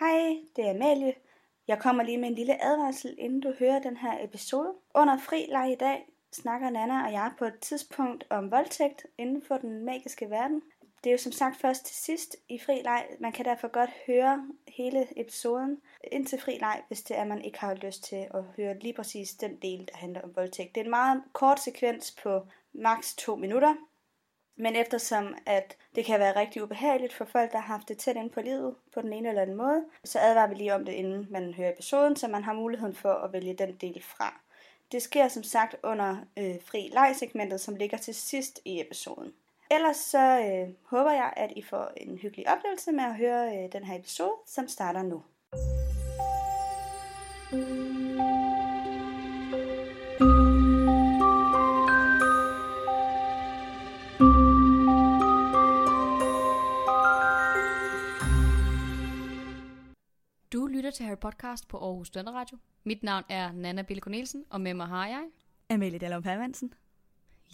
Hej, det er Amalie. Jeg kommer lige med en lille advarsel, inden du hører den her episode. Under fri leg i dag snakker Nana og jeg på et tidspunkt om voldtægt inden for den magiske verden. Det er jo som sagt først til sidst i fri leg. Man kan derfor godt høre hele episoden indtil fri leg, hvis det er, man ikke har lyst til at høre lige præcis den del, der handler om voldtægt. Det er en meget kort sekvens på maks to minutter. Men eftersom at det kan være rigtig ubehageligt for folk, der har haft det tæt ind på livet på den ene eller anden måde, så advarer vi lige om det, inden man hører episoden, så man har muligheden for at vælge den del fra. Det sker som sagt under øh, fri lejesegmentet, som ligger til sidst i episoden. Ellers så øh, håber jeg, at I får en hyggelig oplevelse med at høre øh, den her episode, som starter nu. Du lytter til Harry Podcast på Aarhus Studenter Radio. Mit navn er Nana Bille Cornelsen, og med mig har jeg... Amalie Dallum Hermansen.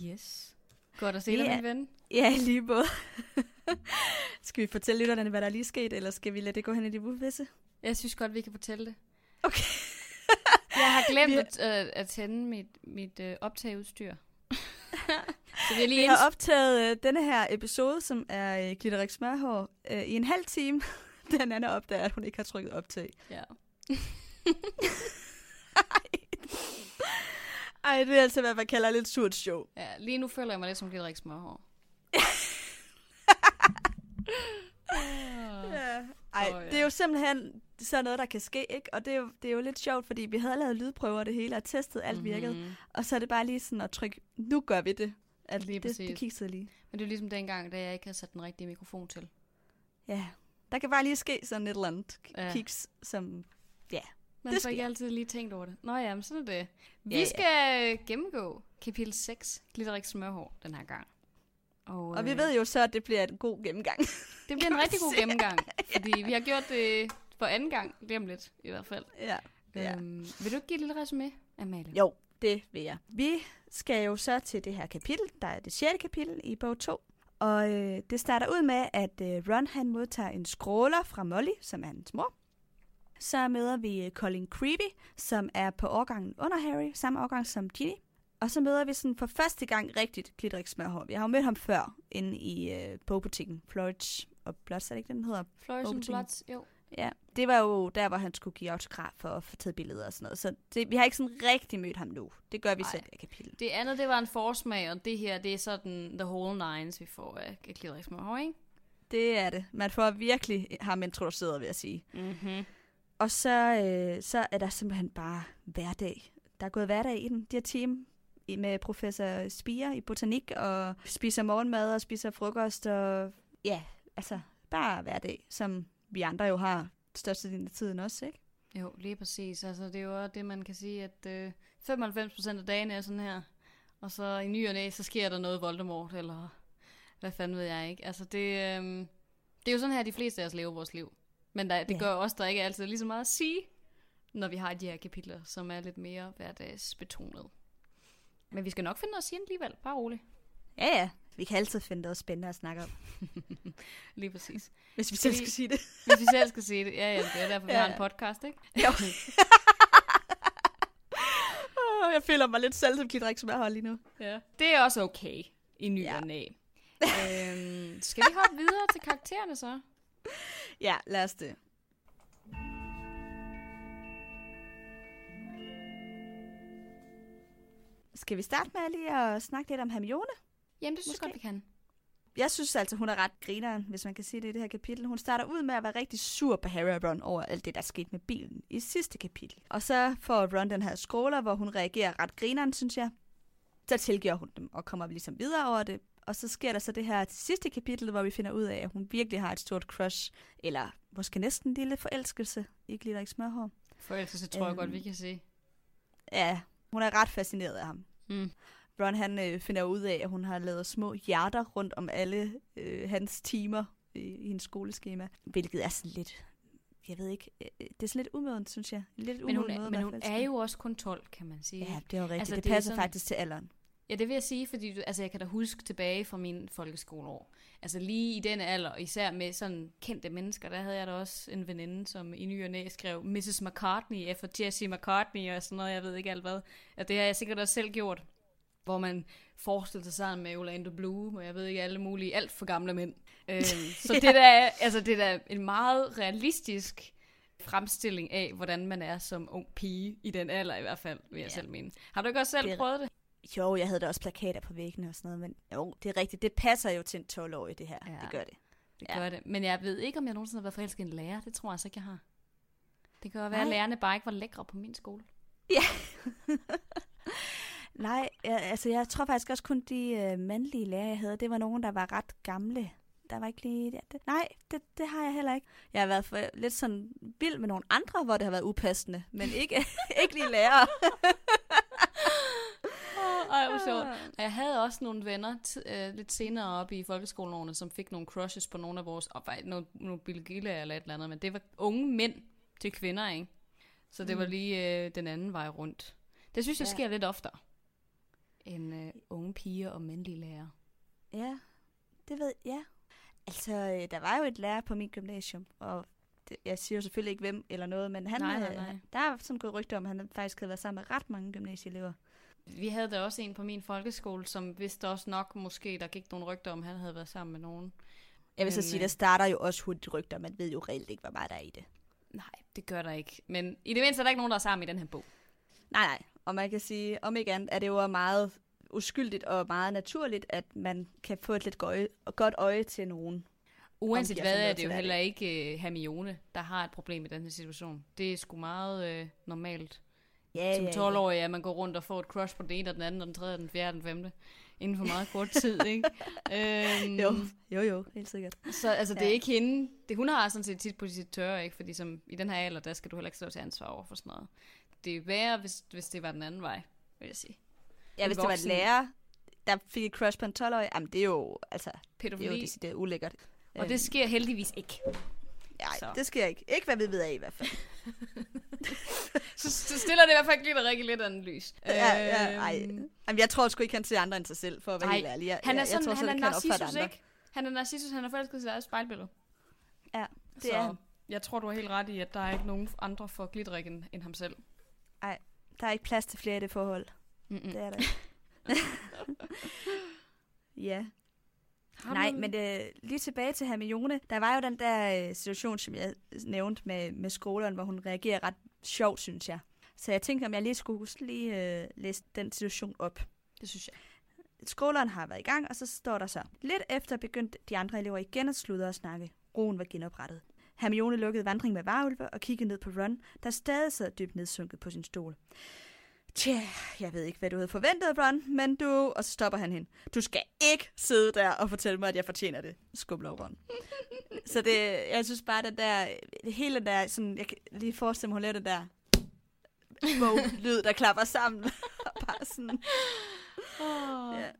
Yes. Godt at se dig, er- min ven. Ja, lige både. skal vi fortælle lytterne, hvad der er lige sket, eller skal vi lade det gå hen i det uvisse? Jeg synes godt, vi kan fortælle det. Okay. Jeg har glemt Vi- at, øh, at tænde mit, mit øh, optageudstyr. Så vi er lige Vi har optaget øh, denne her episode, som er øh, Glitterik Smørhår, øh, i en halv time, da Nana opdager, at hun ikke har trykket optag. Ja. Ej, det er altså, hvad man kalder lidt surt show. ja. Lige nu føler jeg mig lidt som Glitterik Smørhår. Ja. Ej, ja. det er jo simpelthen sådan noget, der kan ske, ikke? Og det er, jo, det er jo lidt sjovt, fordi vi havde lavet lydprøver og det hele, og testet, alt virkede. Mhm. Og så er det bare lige sådan at trykke, nu gør vi det. At Lige det, præcis. det kiksede lige. Men det er ligesom dengang, da jeg ikke havde sat den rigtige mikrofon til. Ja, der kan bare lige ske sådan et eller andet Ja. ja. kiks, som... Man Det får ikke altid lige tænkt over det. Nå ja, men sådan er det. Vi Ja, ja. skal øh, gennemgå kapitel 6, Glitterik Smørhår, den her gang. Og, Og vi øh, ved jo så, at det bliver en god gennemgang. Det bliver en rigtig god gennemgang, fordi vi har gjort det for anden gang, lige om lidt i hvert fald. ja. ja. Øhm, vil du ikke give et lille resume, Amalie? Jo, det vil jeg. Vi skal jo så til det her kapitel, der er det sjette kapitel i bog 2. Og øh, det starter ud med, at øh, Ron han modtager en scroller fra Molly, som er hans mor. Så møder vi øh, Colin Creevy, som er på årgangen under Harry, samme årgang som Ginny. Og så møder vi sådan for første gang rigtigt Glitterik Smørhår. Vi har jo mødt ham før inde i øh, bogbutikken Florage og Bloods, er det ikke den hedder? Flourish and. Bloods, jo. Ja, det var jo der, hvor han skulle give autograf og få taget billeder og sådan noget. Så det, vi har ikke sådan rigtig mødt ham nu. Det gør vi i Ej. det her kapitel. Det andet, det var en forsmag, og det her, det er sådan the whole nines, vi får af Smørhår, ikke? Det er det. Man får virkelig ham introduceret, vil jeg sige. Mm-hmm. Og så, øh, så er der simpelthen bare hverdag. Der er gået hverdag i den. De her team i- med professor Spire i botanik, og spiser morgenmad og spiser frokost, og ja, altså bare hverdag, som vi andre jo har størstedelen af tiden også, ikke? Jo, lige præcis. Altså, det er jo også det, man kan sige, at øh, 95% af dagen er sådan her. Og så i ny og næ, så sker der noget Voldemort, eller hvad fanden ved jeg ikke. Altså, det, øh, det er jo sådan her, de fleste af os lever vores liv. Men der, det Ja. gør også, der ikke altid er lige så meget at sige, når vi har de her kapitler, som er lidt mere hverdagsbetonet. Men vi skal nok finde noget at sige alligevel. Bare rolig. Ja, ja. Vi kan altid finde noget spændende at snakke om, Lige præcis. hvis vi selv skal sige det. Hvis vi selv skal sige det. Ja, ja, det er derfor, vi Ja. har en podcast, ikke? Jo. Åh, jeg føler mig lidt selv som Glitterik som jeg har lige nu. Ja. Det er også okay i ny Ja. og næ. øhm, skal vi hoppe videre til karaktererne så? Ja, lad os det. Skal vi starte med lige at snakke lidt om Hermione? Jamen, det synes jeg godt, vi kan. Jeg synes altså, hun er ret grineren, hvis man kan sige det i det her kapitel. Hun starter ud med at være rigtig sur på Harry og Ron over alt det, der skete med bilen i sidste kapitel. Og så får Ron den her scroller, hvor hun reagerer ret grineren, synes jeg. Så tilgiver hun dem og kommer ligesom videre over det. Og så sker der så det her til sidste kapitel, hvor vi finder ud af, at hun virkelig har et stort crush, eller måske næsten en lille forelskelse i Glitterik Smørhår. Forelskelse tror jeg Øhm. godt, vi kan se. Ja, hun er ret fascineret af ham. Mm. Ron han øh, finder ud af, at hun har lavet små hjerter rundt om alle øh, hans timer i, i hendes skoleskema. Hvilket er sådan lidt, jeg ved ikke, øh, det er sådan lidt umodent, synes jeg. Lidt Men hun, måde men hun er jo også kun 12, kan man sige. Ja, det er jo rigtigt. Altså, det, det er passer sådan- faktisk til alderen. Ja, det vil jeg sige, fordi du, altså, jeg kan da huske tilbage fra min folkeskoleår. Altså lige i den alder, især med sådan kendte mennesker, der havde jeg da også en veninde, som i ny og næ skrev Mrs. McCartney efter Jessie McCartney og sådan noget, jeg ved ikke alt hvad. Og det har jeg sikkert også selv gjort, hvor man forestillede sig sammen med Orlando Bloom, og jeg ved ikke alle mulige alt for gamle mænd. Øhm, så det der, er- altså, det er da en meget realistisk fremstilling af, hvordan man er som ung pige, i den alder i hvert fald, vil jeg Ja. selv mene. Har du ikke også selv Det er- prøvet det? Jo, jeg havde da også plakater på væggene og sådan noget, men jo, det er rigtigt. Det passer jo til en 12-årig, det her. Ja. Det gør det. Det Ja. gør det. Men jeg ved ikke, om jeg nogensinde har været forelsket i en lærer. Det tror jeg altså ikke, jeg har. Det kan jo være, at Nej. lærerne bare ikke var lækre på min skole. Nej, jeg, altså jeg tror faktisk også kun de øh, mandlige lærere, jeg havde, det var nogen, der var ret gamle. Der var ikke lige... Det, det, nej, det, det har jeg heller ikke. Jeg har været for, lidt sådan vild med nogle andre, hvor det har været upassende, men ikke, ikke lige lærere. Ej, hvor sjovt. Og jeg havde også nogle venner øh, lidt senere op i folkeskoleårene, som fik nogle crushes på nogle af vores... Og faktisk nogle, nogle Bill Gille eller et eller andet, men det var unge mænd til kvinder, ikke? Så det mm. var lige øh, den anden vej rundt. Det synes jeg Ja. sker lidt oftere end øh, unge piger og mandlige lærere. Ja, det ved jeg. Altså, øh, der var jo et lærer på min gymnasium, og det, jeg siger jo selvfølgelig ikke hvem eller noget, men han, Nej, nej, øh, nej. der er sådan gået rygter om, at han faktisk havde været sammen med ret mange gymnasieelever. Vi havde da også en på min folkeskole, som vidste også nok måske, der gik nogle rygter om, han havde været sammen med nogen. Jeg vil så Men, sige, øh, der starter jo også hurtigt rygter, man ved jo reelt ikke, hvor meget der er i det. Nej, det gør der ikke. Men i det mindste er der ikke nogen, der er sammen i den her bog. Nej, nej. Og man kan sige, om ikke andet, er det jo meget uskyldigt og meget naturligt, at man kan få et lidt gøje, godt øje til nogen. Uanset hvad, er det jo heller ikke uh, Hermione, der har et problem i den her situation. Det er sgu meget uh, normalt. Ja, Som 12-årig, at man går rundt og får et crush på den ene, og den anden, og den tredje, og den fjerde, og den femte. Inden for meget kort tid, ikke? øhm, Jo, jo, jo, helt sikkert. Så altså, det er Ja. ikke hende. Det, hun har sådan set tit på sit tørre, ikke? Fordi som, i den her alder, der skal du heller ikke stå til ansvar over for sådan noget. Det er værre, hvis, hvis det var den anden vej, vil jeg sige. Ja, En hvis det var voksen- lærer, der fik et crush på en 12-årig, jamen det er jo, altså, det er jo Pædofili. decideret ulækkert. Og det sker heldigvis ikke. Nej, så. det sker ikke. Ikke hvad vi ved af i hvert fald. Så, så stiller det i hvert fald glitter rigtig lidt en lys. Ja, ja, ej. Øhm, Jamen, jeg tror sgu ikke, han ser andre end sig selv, for at være Ej, helt ærlig. Jeg, Han er sådan, jeg tror han er han opfatter narcissus, ikke? Han er narcissus, han er forelsket i sit eget spejlbillede. Ja, det så er han. jeg tror, du har helt ret i, at der er ikke nogen andre for glitterik end, end ham selv. Der er ikke plads til flere i det forhold. Mm-mm. Det er der ja. Har Nej, men øh, lige tilbage til Hermione. Der var jo den der øh, situation, som jeg nævnte med, med skoleren, hvor hun reagerer ret sjovt, synes jeg. Så jeg tænkte, om jeg lige skulle huske lige øh, læse den situation op. Det synes jeg. Skoleren har været i gang, og så står der så. Lidt efter begyndte de andre elever igen at sludre og snakke. Roen var genoprettet. Hermione lukkede vandring med varulve og kiggede ned på Ron, der stadig sad dybt nedsunket på sin stol. Tja, jeg ved ikke, hvad du havde forventet, Ron, men du... Og så stopper han hende. Du skal ikke sidde der og fortælle mig, at jeg fortjener det, skumler Ron. så det, jeg synes bare, den der... Det hele den der... Sådan, jeg kan lige forestille mig, hun laver den der... lyd der klapper sammen. bare sådan... Oh. Ja.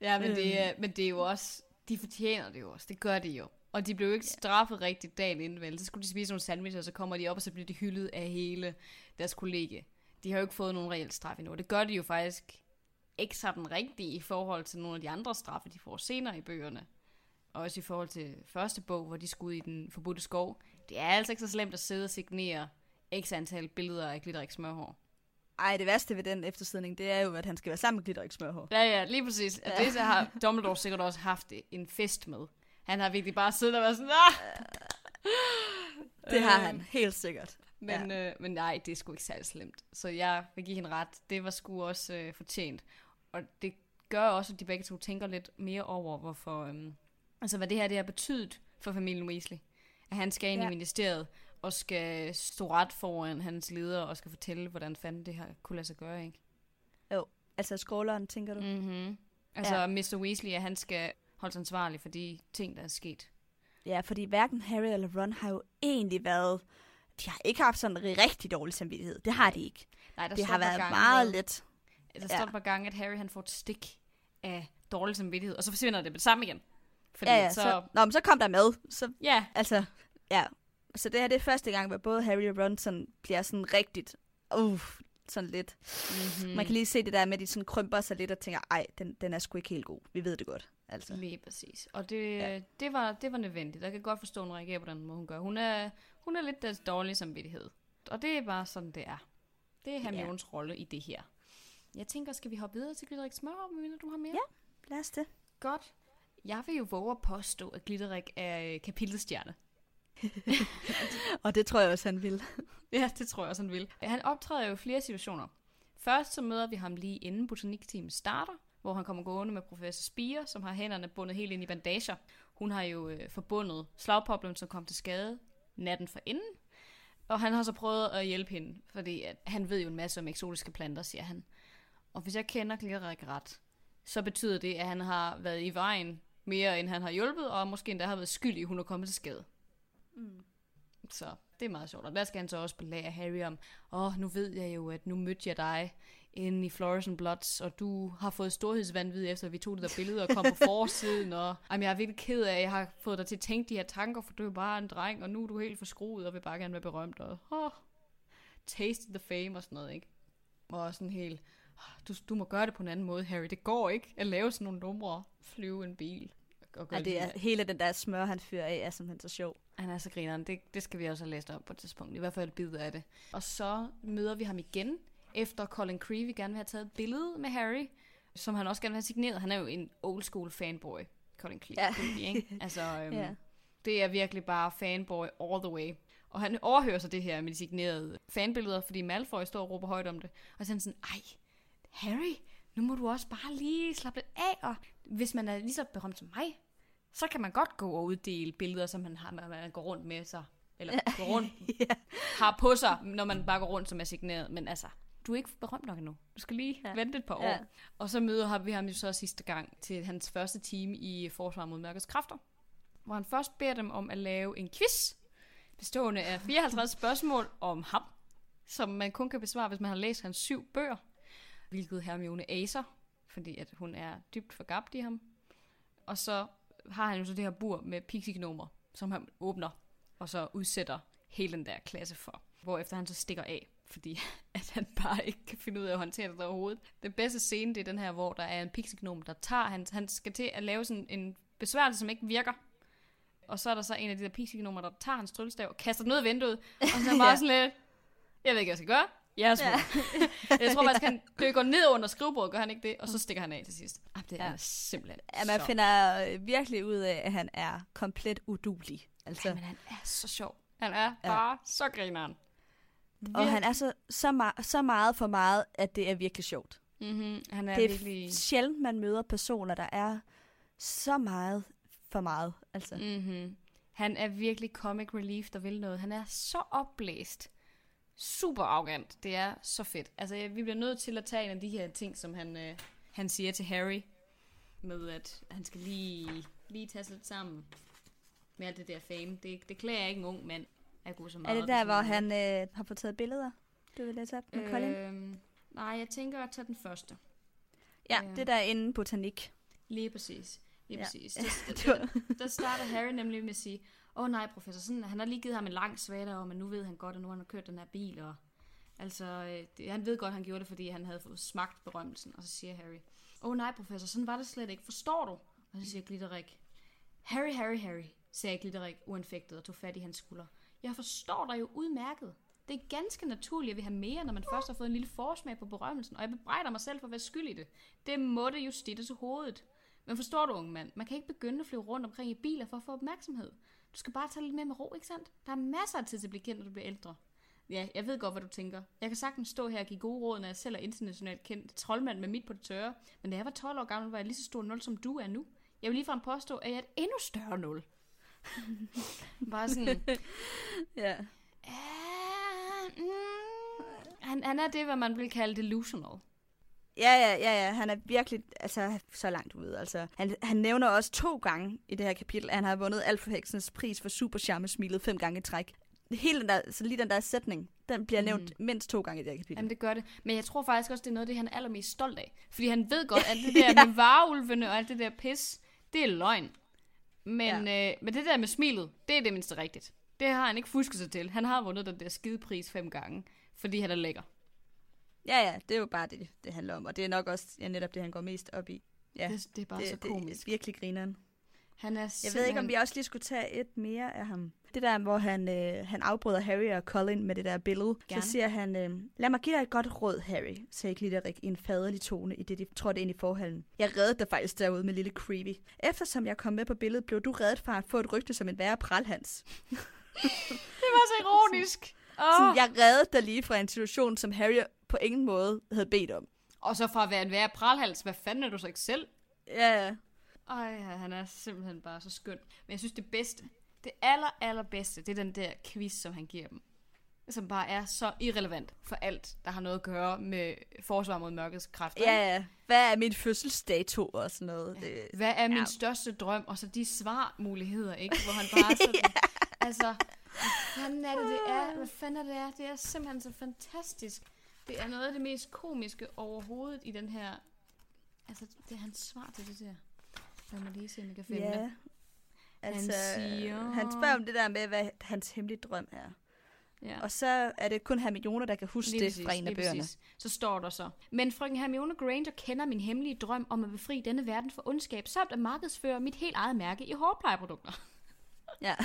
Ja, men, det, Øhm. er, men det er jo også... De fortjener det jo også. Det gør de jo. Og de blev jo ikke straffet rigtigt dagen inden, vel? Så skulle de spise nogle sandwiches, og så kommer de op, og så bliver de hyldet af hele deres kollega. De har jo ikke fået nogen reelt straf endnu. Det gør de jo faktisk ikke sådan rigtigt i forhold til nogle af de andre straffe, de får senere i bøgerne. Og også i forhold til første bog, hvor de skulle ud i den forbudte skov. Det er altså ikke så slemt at sidde og signere x antal billeder af Glitterik smørhår. Ej, det værste ved den eftersidning, det er jo, at han skal være sammen med Glitterik Smørhår. Ja, ja, lige præcis. Ja. Det så har Dumbledore sikkert også haft en fest med. Han har virkelig bare siddet og været sådan, ah! Det har Øh, han, helt sikkert. Men, ja. øh, men nej, det er sgu ikke særlig slemt. Så jeg vil give hende ret. Det var sgu også øh, fortjent. Og det gør også, at de begge to tænker lidt mere over, hvorfor... Øh, altså, hvad det her det har betydet for familien Weasley. At han skal ind ja. I ministeriet og skal stå ret foran hans leder og skal fortælle, hvordan fanden det her kunne lade sig gøre, ikke? Altså skråleren, tænker du? Mm. Mm-hmm. Altså, ja. Mr. Weasley, at han skal holdes ansvarlig for de ting, der er sket. Ja, fordi hverken Harry eller Ron har jo egentlig været... De har ikke haft sådan en rigtig dårlig samvittighed. Det har de ikke. Nej, der Det har været gange, meget let. Der står Ja. et par gange, at Harry han får et stik af dårlig samvittighed, og så forsvinder det med det samme igen. Fordi Ja, ja, så, så... Nå, men så kom der med. Så, ja, altså, ja. Så det her det er første gang, hvor både Harry og Ron sådan, bliver sådan rigtigt... Uh, sådan lidt. Mm-hmm. Man kan lige se det der med, at de sådan krymper sig lidt og tænker, ej, den, den er sgu ikke helt god. Vi ved det godt. Altså. Lige præcis. Og det, Ja. det, var, det var nødvendigt. Jeg kan godt forstå, at hun reagerer på den måde, hun gør. Hun er, hun er lidt deres dårlige samvittighed. Og det er bare sådan, det er. Det er Hermiones ja. rolle i det her. Jeg tænker, skal vi hoppe videre til Glitterik Smør, medmindre du har mere? Ja. Lad os det. Godt. Jeg vil jo våge at påstå, at Glitterik er øh, kapitelstjerne. Og det tror jeg også, han vil. Ja, det tror jeg også, han vil. Han optræder jo i flere situationer. Først så møder vi ham lige inden botanikteamet starter, hvor han kommer gående med professor Spire, som har hænderne bundet helt ind i bandager. Hun har jo øh, forbundet slagpoplen, som kom til skade natten for inden. Og han har så prøvet at hjælpe hende, fordi at han ved jo en masse om eksotiske planter, siger han. Og hvis jeg kender Glitterik ret, så betyder det, at han har været i vejen mere, end han har hjulpet, og måske endda har været skyld i, at hun er kommet til skade. Mm. Så det er meget sjovt. Og der skal han så også belære Harry om, åh, oh, nu ved jeg jo, at nu mødte jeg dig inde i Flores and Bloods, og du har fået storhedsvandvid efter, at vi tog det der billede og kom på forsiden, og jamen, jeg er virkelig ked af, at jeg har fået dig til at tænke de her tanker, for du er bare en dreng, og nu er du helt forskruet og vil bare gerne være berømt, og oh, taste the fame og sådan noget, ikke? Og sådan helt, "Åh, du, du må gøre det på en anden måde, Harry. Det går ikke at lave sådan nogle numre, flyve en bil. Og Ja, det er hele den der smør, han fyrer af, er simpelthen så sjov. han er så grineren. Det, det skal vi også have læst op på et tidspunkt. I hvert fald bid af det. Og så møder vi ham igen, efter Colin Creevy gerne vil have taget et billede med Harry, som han også gerne vil have signeret. Han er jo en old school fanboy, Colin Creevy. Ja. Ikke? Altså, øhm, ja. det er virkelig bare fanboy all the way. Og han overhører så det her med de signerede fanbilleder, fordi Malfoy står og råber højt om det. Og så er han sådan, ej, Harry, nu må du også bare lige slappe lidt af, og hvis man er lige så berømt som mig, så kan man godt gå og uddele billeder, som man, har, man går rundt med sig, eller går rundt, ja. har på sig, når man bare går rundt, som er signeret. Men altså, du er ikke berømt nok endnu. Du skal lige Ja. vente et par år. Ja. Og så møder vi ham jo så sidste gang til hans første time i Forsvar mod Mørkets Kræfter, hvor han først beder dem om at lave en quiz, bestående af 54 spørgsmål om ham, som man kun kan besvare, hvis man har læst hans syv bøger, hvilket Hermione acer, fordi at hun er dybt forgabt i ham. Og så har han jo så det her bur med pixie som han åbner, og så udsætter hele den der klasse for. Hvorefter han så stikker af, fordi at han bare ikke kan finde ud af at håndtere det overhovedet. Den bedste scene, det er den her, hvor der er en pixie der tager, han, han skal til at lave sådan en besværgelse, som ikke virker. Og så er der så en af de der pixie der tager hans tryllestav og kaster den ud af vinduet, og så er han bare Ja. sådan lidt, jeg ved ikke, hvad jeg skal gøre. Jeg er Ja. ja. Jeg tror faktisk, han dykker ned under skrivebordet, gør han ikke det? Og så stikker han af til sidst. Ah, det er Ja. ja. simpelthen ja, man så... finder øh, virkelig ud af, at han er komplet udulig. Altså, Ja, men han er så sjov. Han er bare så grineren. Og han er så, så, ma- så meget for meget, at det er virkelig sjovt. Mm-hmm. Han er det er virkelig... sjældent, man møder personer, der er så meget for meget. Altså, mm. Mm-hmm. Han er virkelig comic relief, der vil noget. Han er så opblæst. Super arrogant. Det er så fedt. Altså, vi bliver nødt til at tage en af de her ting, som han, øh, han siger til Harry. Med at han skal lige, lige tage sig lidt sammen med alt det der fame. Det, det klæder ikke en ung mand at gå så er meget det op i der, hvor han øh, har fået taget billeder? Du vil læse op med øh, Colin? Øhm, nej, jeg tænker at tage den første. Ja, øh. det der inde botanik. Lige præcis. Lige Ja. præcis. Der, der, der, starter Harry nemlig med at sige, åh oh, nej, professor, sådan, han har lige givet ham en lang svætter om, at nu ved han godt, at nu har han kørt den her bil, og altså, øh, det, han ved godt, han gjorde det, fordi han havde fået smagt berømmelsen, og så siger Harry, åh oh, nej, professor, sådan var det slet ikke, forstår du? Og så siger Glitterik, Harry, Harry, Harry, sagde Glitterik uanfægtet og tog fat i hans skulder. Jeg forstår dig jo udmærket. Det er ganske naturligt, at vi har mere, når man først har fået en lille forsmag på berømmelsen, og jeg bebrejder mig selv for at være skyld i det. Det måtte jo stitte til hovedet. Men forstår du, unge mand, man kan ikke begynde at flyve rundt omkring i biler for at få opmærksomhed. Du skal bare tage lidt mere med ro, ikke sandt? Der er masser af tid til at blive kendt, når du bliver ældre. Ja, jeg ved godt, hvad du tænker. Jeg kan sagtens stå her og give gode råd, når jeg selv er internationalt kendt troldmand med mit på det tørre. Men da jeg var 12 år gammel, var jeg lige så stor nul, som du er nu. Jeg vil ligefrem påstå, at jeg er et endnu større nul. Bare sådan, Ja. "Ah, mm." han, han er det, hvad man vil kalde delusional. Ja, ja, ja, ja. Han er virkelig altså, så langt ude. Altså, han, han nævner også to gange i det her kapitel, at han har vundet Alfaheksens pris for super smilet fem gange i træk. Hele den der, så lige den der sætning, den bliver nævnt mm. mindst to gange i det her kapitel. Jamen, det gør det. Men jeg tror faktisk også, det er noget af det, han er allermest stolt af. Fordi han ved godt, at det der med varulvene og alt det der pis, det er løgn. Men, ja. øh, men det der med smilet, det er det mindste rigtigt. Det har han ikke fusket sig til. Han har vundet den der skidepris fem gange, fordi han er lækker. Ja, ja, det er jo bare det, det handler om. Og det er nok også ja, netop det, han går mest op i. Ja, Det, det er bare det, så det komisk. er virkelig grineren. Han er Jeg ved ikke, om vi også lige skulle tage et mere af ham. Det der, hvor han, øh, han afbryder Harry og Colin med det der billede. Gerne. Så siger han, øh, lad mig give dig et godt råd, Harry, sagde Glitterik i en faderlig tone, i det de trådte ind i forhallen. Jeg reddede dig faktisk derude med lille Creepy. Eftersom jeg kom med på billedet, blev du reddet fra at få et rygte som en værre pralhans. Det var så ironisk. Sådan, Oh. jeg reddede dig lige fra en situation, som Harry på ingen måde havde bedt om. Og så fra at være en værre pralhals, hvad fanden er du så ikke selv? Ja, ja. Ej, han er simpelthen bare så skøn. Men jeg synes, det bedste, det aller, allerbedste, det er den der quiz, som han giver dem. Som bare er så irrelevant for alt, der har noget at gøre med forsvar mod mørkets kræfter. Ja, ja. Hvad er min fødselsdato og sådan noget? Det, Hvad er min Ja. største drøm? Og så de svarmuligheder, ikke? Hvor han bare sådan, altså, hvad fanden er det, det er? Hvad fanden er det, er? Det er simpelthen så fantastisk. Det er noget af det mest komiske overhovedet i den her... Altså, det er hans svar til det der. Lad mig lige se, om jeg kan finde ja. det. Altså, siger- han spørger om det der med, hvad hans hemmelige drøm er. Ja. Og så er det kun Hermione, der kan huske Lige det præcis, fra en af bøgerne. præcis. Så står der så. Men frøken Hermione Granger kender min hemmelige drøm om at befri denne verden for ondskab, samt at markedsføre mit helt eget mærke i hårplejeprodukter. Ja.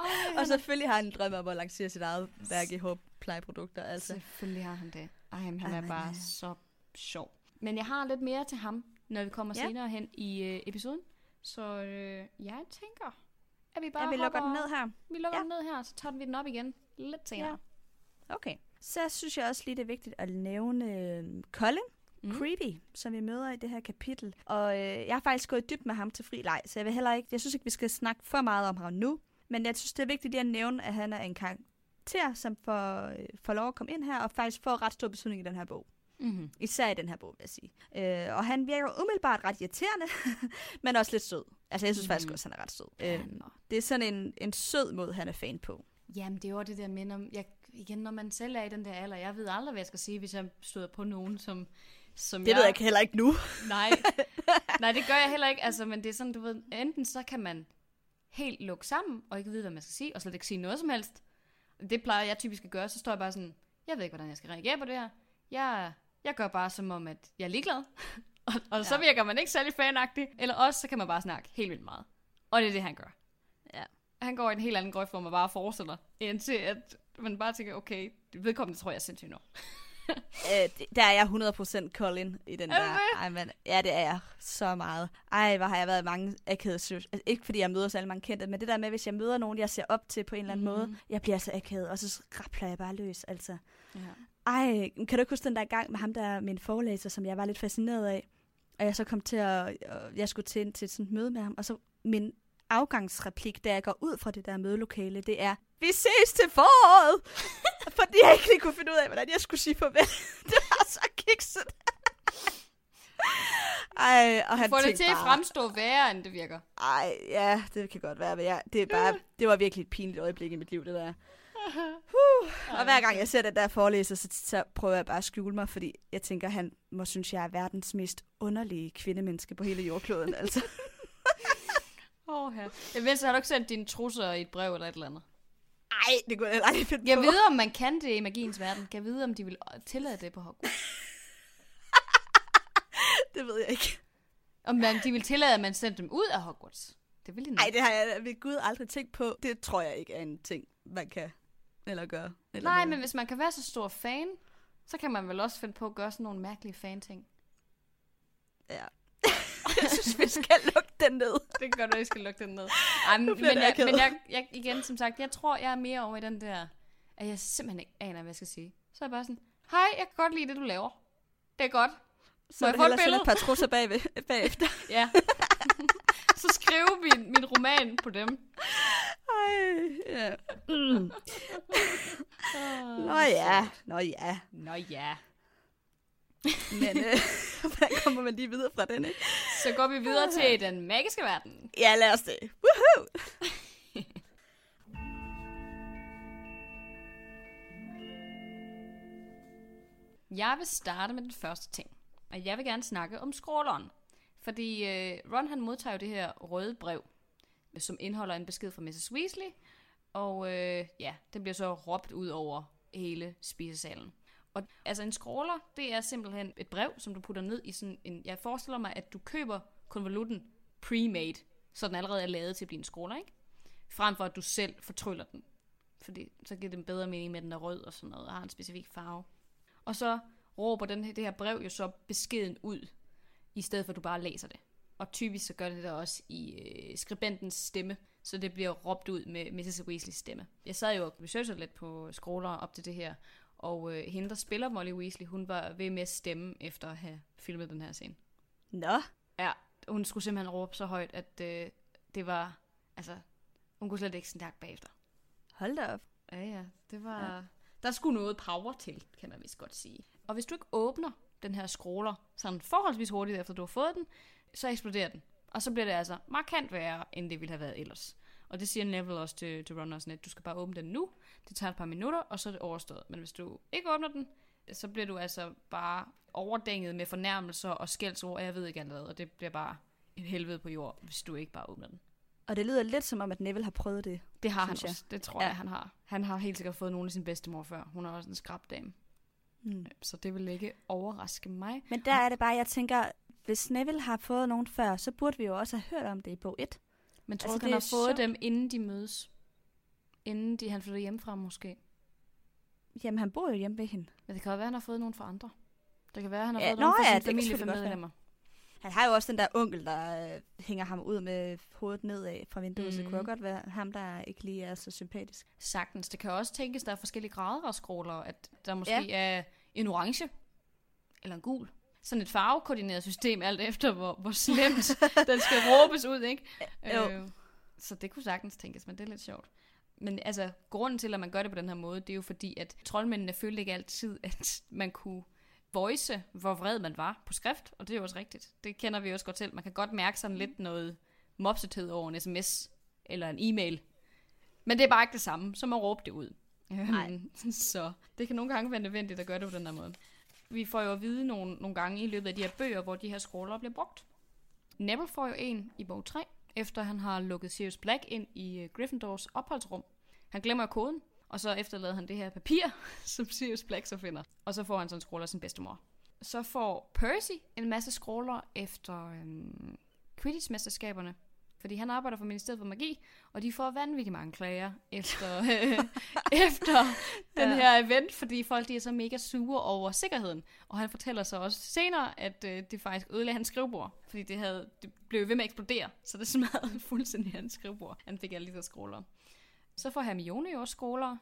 Ej, Og selvfølgelig har han en drøm om at lancere sit eget værk i hårplejeprodukter. Altså. Selvfølgelig har han det. Ej, men han Ej, er bare øh. så sjov. Men jeg har lidt mere til ham, når vi kommer Ja. senere hen i øh, episoden. Så øh, jeg tænker, at vi bare Ja, vi lukker den ned her. Vi lukker Ja. den ned her, så tager vi den op igen lidt senere. Okay. Så synes jeg også lige, det er vigtigt at nævne øh, Colin Mm. Creepy, som vi møder i det her kapitel. Og øh, jeg har faktisk gået dybt med ham til fri leg, så jeg vil heller ikke, jeg synes ikke, vi skal snakke for meget om ham nu. Men jeg synes, det er vigtigt lige at nævne, at han er en karakter, som får, øh, får lov at komme ind her, og faktisk får ret stor betydning i den her bog. Mm-hmm. Især i den her bog, vil jeg sige. Øh, og han virker umiddelbart ret irriterende, men også lidt sød. Altså, jeg synes mm. faktisk også, han er ret sød. Ja, Øh, det er sådan en, en sød måde, han er fan på. Jamen, det er jo det der med, når, jeg, igen, når man selv er i den der alder, jeg ved aldrig, hvad jeg skal sige, hvis jeg støder på nogen, som, som Det ved jeg heller ikke nu. Nej. Nej, det gør jeg heller ikke. Altså, men det er sådan, du ved, enten så kan man helt lukke sammen, og ikke vide, hvad man skal sige, og slet ikke sige noget som helst. Det plejer jeg typisk at gøre. Så står jeg bare sådan, jeg ved ikke, hvordan jeg skal reagere på det her. Jeg, jeg gør bare som om, at jeg er ligeglad. og, og så Ja. virker man ikke særlig fanagtig. Eller også, så kan man bare snakke helt vildt meget. Og det er det, han gør. Ja. Han går i en helt anden grøft, hvor man bare forestiller, indtil at man bare tænker, okay, vedkommende tror jeg er sindssygt nok. Øh, der er jeg 100% Colin i den Er der. Ej, men, ja, det er jeg så meget. Ej, hvor har jeg været i mange akavede situationer. Altså, ikke fordi jeg møder så alle mange kendte, men det der med, hvis jeg møder nogen, jeg ser op til på en eller anden Mhm. måde, jeg bliver så akavet, og så rappler jeg bare løs, altså. Ja. Ej, kan du ikke huske den der gang med ham, der er min forelæser, som jeg var lidt fascineret af? Og jeg så kom til at, og jeg skulle til, til sådan et møde med ham, og så min afgangsreplik, da jeg går ud fra det der mødelokale, det er, vi ses til foråret! Fordi jeg ikke lige kunne finde ud af, hvordan jeg skulle sige farvel. det var så kikset. Ej, og han Få det til at bare, fremstå værre, end det virker. Ej, ja, det kan godt være, men jeg, det, er bare, det var virkelig et pinligt øjeblik i mit liv, det der. Uh, og hver gang jeg ser den der forelæser, så, så prøver jeg bare at skjule mig, fordi jeg tænker, han må synes, jeg er verdens mest underlige kvindemenneske på hele jordkloden. Altså. Åh, ja. Jeg ved, så har du ikke sendt dine trusser i et brev eller et eller andet. Ej, det kunne jeg aldrig finde Jeg på. ved, om man kan det i magiens verden. Jeg ved, om de vil tillade det på Hogwarts. Det ved jeg ikke. Om man, de vil tillade, at man sendte dem ud af Hogwarts. Det vil de. Nej, det har jeg ved Gud aldrig tænkt på. Det tror jeg ikke er en ting, man kan eller gøre. Eller Nej, noget. men hvis man kan være så stor fan, så kan man vel også finde på at gøre sådan nogle mærkelige fan-ting. Ja. jeg synes, vi skal lukke den ned. Det gør du, jeg skal lukke den ned. Ej, men, men, jeg, men jeg, jeg, igen, som sagt, jeg tror, jeg er mere over i den der, at jeg simpelthen ikke aner, hvad jeg skal sige. Så er jeg bare sådan, hej, jeg kan godt lide det, du laver. Det er godt. Så Må jeg få et billede? et par trusser bagved, bagefter. Ja. så skrive min, min roman på dem. Ja. Mm. Nå ja, nå ja. Nå ja. Men øh, hvordan kommer man lige videre fra den, ikke? Så går vi videre til den magiske verden. Ja, lad os det. Woohoo! Jeg vil starte med den første ting. Og jeg vil gerne snakke om skråleren. Fordi øh, Ron han modtager jo det her røde brev, som indeholder en besked fra Mrs. Weasley. Og øh, ja, den bliver så råbt ud over hele spisesalen. Og altså en scroller, det er simpelthen et brev, som du putter ned i sådan en... Jeg forestiller mig, at du køber konvolutten pre-made, så den allerede er lavet til at blive en scroller, ikke? Frem for at du selv fortryller den. Fordi så giver det en bedre mening med, at den er rød og sådan noget, og har en specifik farve. Og så råber den her, det her brev jo så beskeden ud, i stedet for at du bare læser det. Og typisk så gør det det også i øh, skribentens stemme, så det bliver råbt ud med Mrs. Weasleys stemme. Jeg sad jo og researchede lidt på scroller op til det her, og øh, hende, der spiller Molly Weasley, hun var ved med at stemme efter at have filmet den her scene. Nå, Ja, hun skulle simpelthen råbe så højt, at øh, det var, altså, hun kunne slet ikke snakke bagefter. hold da op. Ja, ja, det var, ja. der skulle noget power til, kan man vist godt sige. Og hvis du ikke åbner den her scroller sådan forholdsvis hurtigt, efter du har fået den, så eksploderer den. Og så bliver det altså markant værre, end det ville have været ellers. Og det siger Neville også til, til Ron og sådan, at du skal bare åbne den nu. Det tager et par minutter, og så er det overstået. Men hvis du ikke åbner den, så bliver du altså bare overdænget med fornærmelser og skældsord, og jeg ved ikke allerede, og det bliver bare et helvede på jord, hvis du ikke bare åbner den. Og det lyder lidt som om, at Neville har prøvet det. Det har han jeg. også. Det tror Ja. jeg, han har. Han har helt sikkert fået nogle af sin bedstemor før. Hun er også en skrabdame. Mm. Så det vil ikke overraske mig. Men der er det bare, jeg tænker, hvis Neville har fået nogen før, så burde vi jo også have hørt om det i bog 1. Men tror Altså, det han har fået sjovt. dem, inden de mødes? Inden de, han flytter hjemmefra måske? Jamen, han bor jo hjemme ved hende. Men det kan jo være, at han har fået nogen fra andre. Det kan være, at han har Ja, fået nå nogen fra ja, kan familie familiemedlemmer. Han har jo også den der onkel, der øh, hænger ham ud med hovedet nedad fra vinduet, mm. så det Mhm. kunne jo godt være ham, der ikke lige er så sympatisk. Sagtens. Det kan også tænkes, der er forskellige grader af scroller. At der måske ja. er en orange eller en gul. Sådan et farvekoordineret system, alt efter hvor, hvor slemt den skal råbes ud, ikke? Jo. Øh, så det kunne sagtens tænkes, men det er lidt sjovt. Men altså, grunden til, at man gør det på den her måde, det er jo fordi, at troldmændene følte ikke altid, at man kunne voice, hvor vred man var på skrift, og det er jo også rigtigt. Det kender vi også godt til. Man kan godt mærke sådan lidt noget mopsethed over en sms eller en e-mail. Men det er bare ikke det samme, som at råbe det ud. Nej. Så det kan nogle gange være nødvendigt at gøre det på den her måde. Vi får jo at vide nogle, nogle gange i løbet af de her bøger, hvor de her scroller bliver brugt. Neville får jo en i bog 3, efter han har lukket Sirius Black ind i øh, Gryffindors opholdsrum. Han glemmer koden, og så efterlader han det her papir, som Sirius Black så finder. Og så får han sådan en scroller af sin bedstemor. Så får Percy en masse scroller efter øhm, Quidditch-mesterskaberne. Fordi han arbejder for Ministeriet for Magi, og de får vanvittigt mange klager efter, øh, efter den Ja. her event, fordi folk de er så mega sure over sikkerheden. Og han fortæller så også senere, at øh, det faktisk ødelagde hans skrivebord, fordi det, havde, det blev ved med at eksplodere, så det smadrede fuldstændig hans skrivebord. Han fik alle de der scroller. Så får Hermione jo også scroller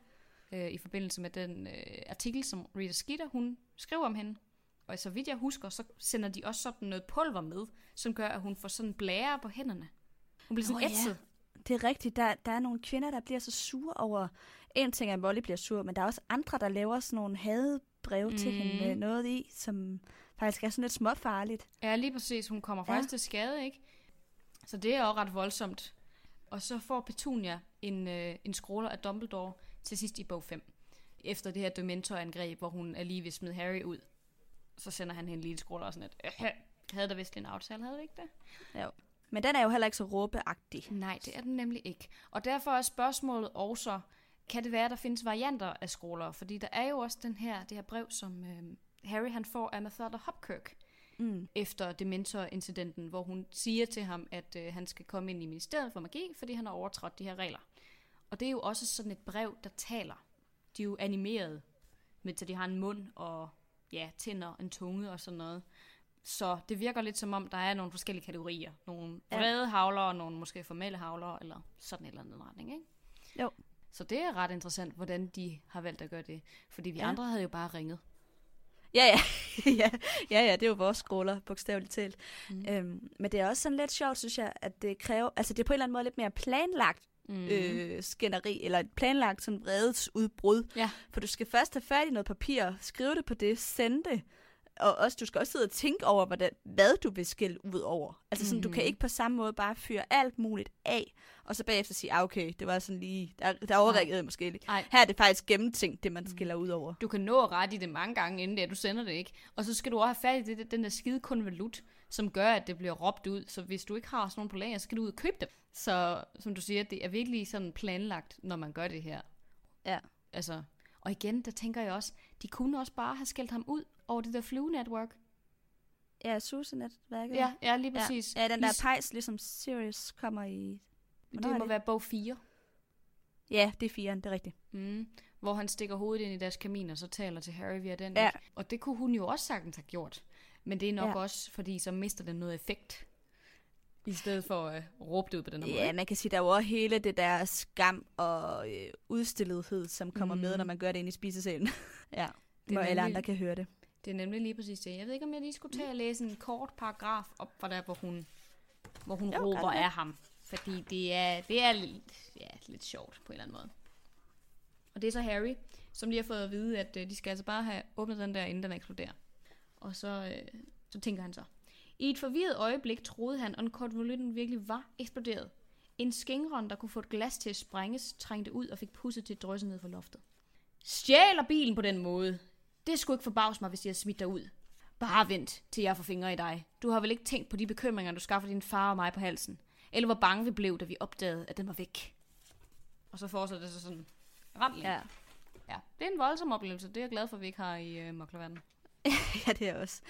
øh, i forbindelse med den øh, artikel, som Rita Skeeter, hun skriver om hende. Og så vidt jeg husker, så sender de også sådan noget pulver med, som gør, at hun får sådan blære på hænderne. Hun bliver sådan oh, ja. ætset. Det er rigtigt. Der, der er nogle kvinder, der bliver så sure over... En ting er, at Molly bliver sur, men der er også andre, der laver sådan nogle hadebreve mm. til hende med noget i, som faktisk er sådan lidt småfarligt. Ja, lige præcis. Hun kommer Ja. faktisk til skade, ikke? Så det er også ret voldsomt. Og så får Petunia en, øh, en scroller af Dumbledore til sidst i bog 5. Efter det her Dementor-angreb, hvor hun er lige ved smide Harry ud. Så sender han hende en lille scroller og sådan et, øh, havde der vist en aftale, havde det ikke det? Men den er jo heller ikke så råbeagtig. Nej, det er den nemlig ikke. Og derfor er spørgsmålet også, kan det være, at der findes varianter af scroller? Fordi der er jo også den her, det her brev, som øh, Harry han får af Mathilda Hopkirk Mm. efter Dementor-incidenten, hvor hun siger til ham, at øh, han skal komme ind i ministeriet for magi, fordi han har overtrådt de her regler. Og det er jo også sådan et brev, der taler. De er jo animeret, med så de har en mund og ja, tænder, en tunge og sådan noget. Så det virker lidt som om, der er nogle forskellige kategorier. Nogle Ja. vrede havler, og nogle måske formelle havler, eller sådan en eller anden retning, ikke? Jo. Så det er ret interessant, hvordan de har valgt at gøre det. Fordi vi Ja. ja. andre havde jo bare ringet. Ja, ja. ja, ja, ja, det er jo vores scroller, bogstaveligt talt. Mm. Øhm, men det er også sådan lidt sjovt, synes jeg, at det kræver... Altså, det er på en eller anden måde lidt mere planlagt Mm. mm. øh, skænderi, eller et planlagt sådan vredesudbrud. Ja. For du skal først have fat i noget papir, skrive det på det, sende det, og også, du skal også sidde og tænke over, hvordan, hvad du vil skælde ud over. Altså sådan, mm. du kan Mhm. ikke på samme måde bare fyre alt muligt af, og så bagefter sige, ah, okay, det var sådan lige, der, der overreagede jeg måske lidt. Ej. Her er det faktisk gennemtænkt, det man skiller ud over. Du kan nå at rette i det mange gange, inden det, er, du sender det, ikke? Og så skal du også have fat i det, den der skide konvolut, som gør, at det bliver råbt ud. Så hvis du ikke har sådan nogle på lager, så skal du ud og købe dem. Så som du siger, det er virkelig sådan planlagt, når man gør det her. Ja. Altså, Og igen, der tænker jeg også, de kunne også bare have skældt ham ud over det der Flue Network. Ja, Susenet-værket. Ja, ja lige præcis. Ja, ja den der Lis- pejs, ligesom Sirius kommer i... Hvornår det må det? være bog 4. Ja, det er firen, det er rigtigt. Mm. Hvor han stikker hovedet ind i deres kamin, og så taler til Harry via den. Ja. ikke? Og det kunne hun jo også sagtens have gjort. Men det er nok Ja. også, fordi så mister den noget effekt. I stedet for at uh, råbe det ud på den her måde. Ja, man kan sige, der er jo også hele det der skam og øh, udstillethed, som kommer mm. med, Mm. når man gør det inde i spisesalen. ja, hvor alle andre kan høre det. Det er nemlig lige præcis det. Jeg ved ikke, om jeg lige skulle tage og læse en kort paragraf op fra der, hvor hun, hvor hun Jo, råber af ham. Fordi det er, det er lidt, ja, lidt sjovt på en eller anden måde. Og det er så Harry, som lige har fået at vide, at øh, de skal altså bare have åbnet den der, inden den eksploderer. Og så, øh, så tænker han så. I et forvirret øjeblik troede han, at konvolutten virkelig var eksploderet. En skingron, der kunne få et glas til at sprænges, trængte ud og fik pusset til at drysse ned fra loftet. Stjæler bilen på den måde. Det skulle ikke forbavse mig, hvis de havde smidt dig ud. Bare vent, til jeg får fingre i dig. Du har vel ikke tænkt på de bekymringer, du skaffer din far og mig på halsen. Eller hvor bange vi blev, da vi opdagede, at den var væk. Og så fortsætter det så sådan længe. Ja. ja. Det er en voldsom oplevelse. Det er jeg glad for, at vi ikke har i øh, Moklervanden. ja, det er også.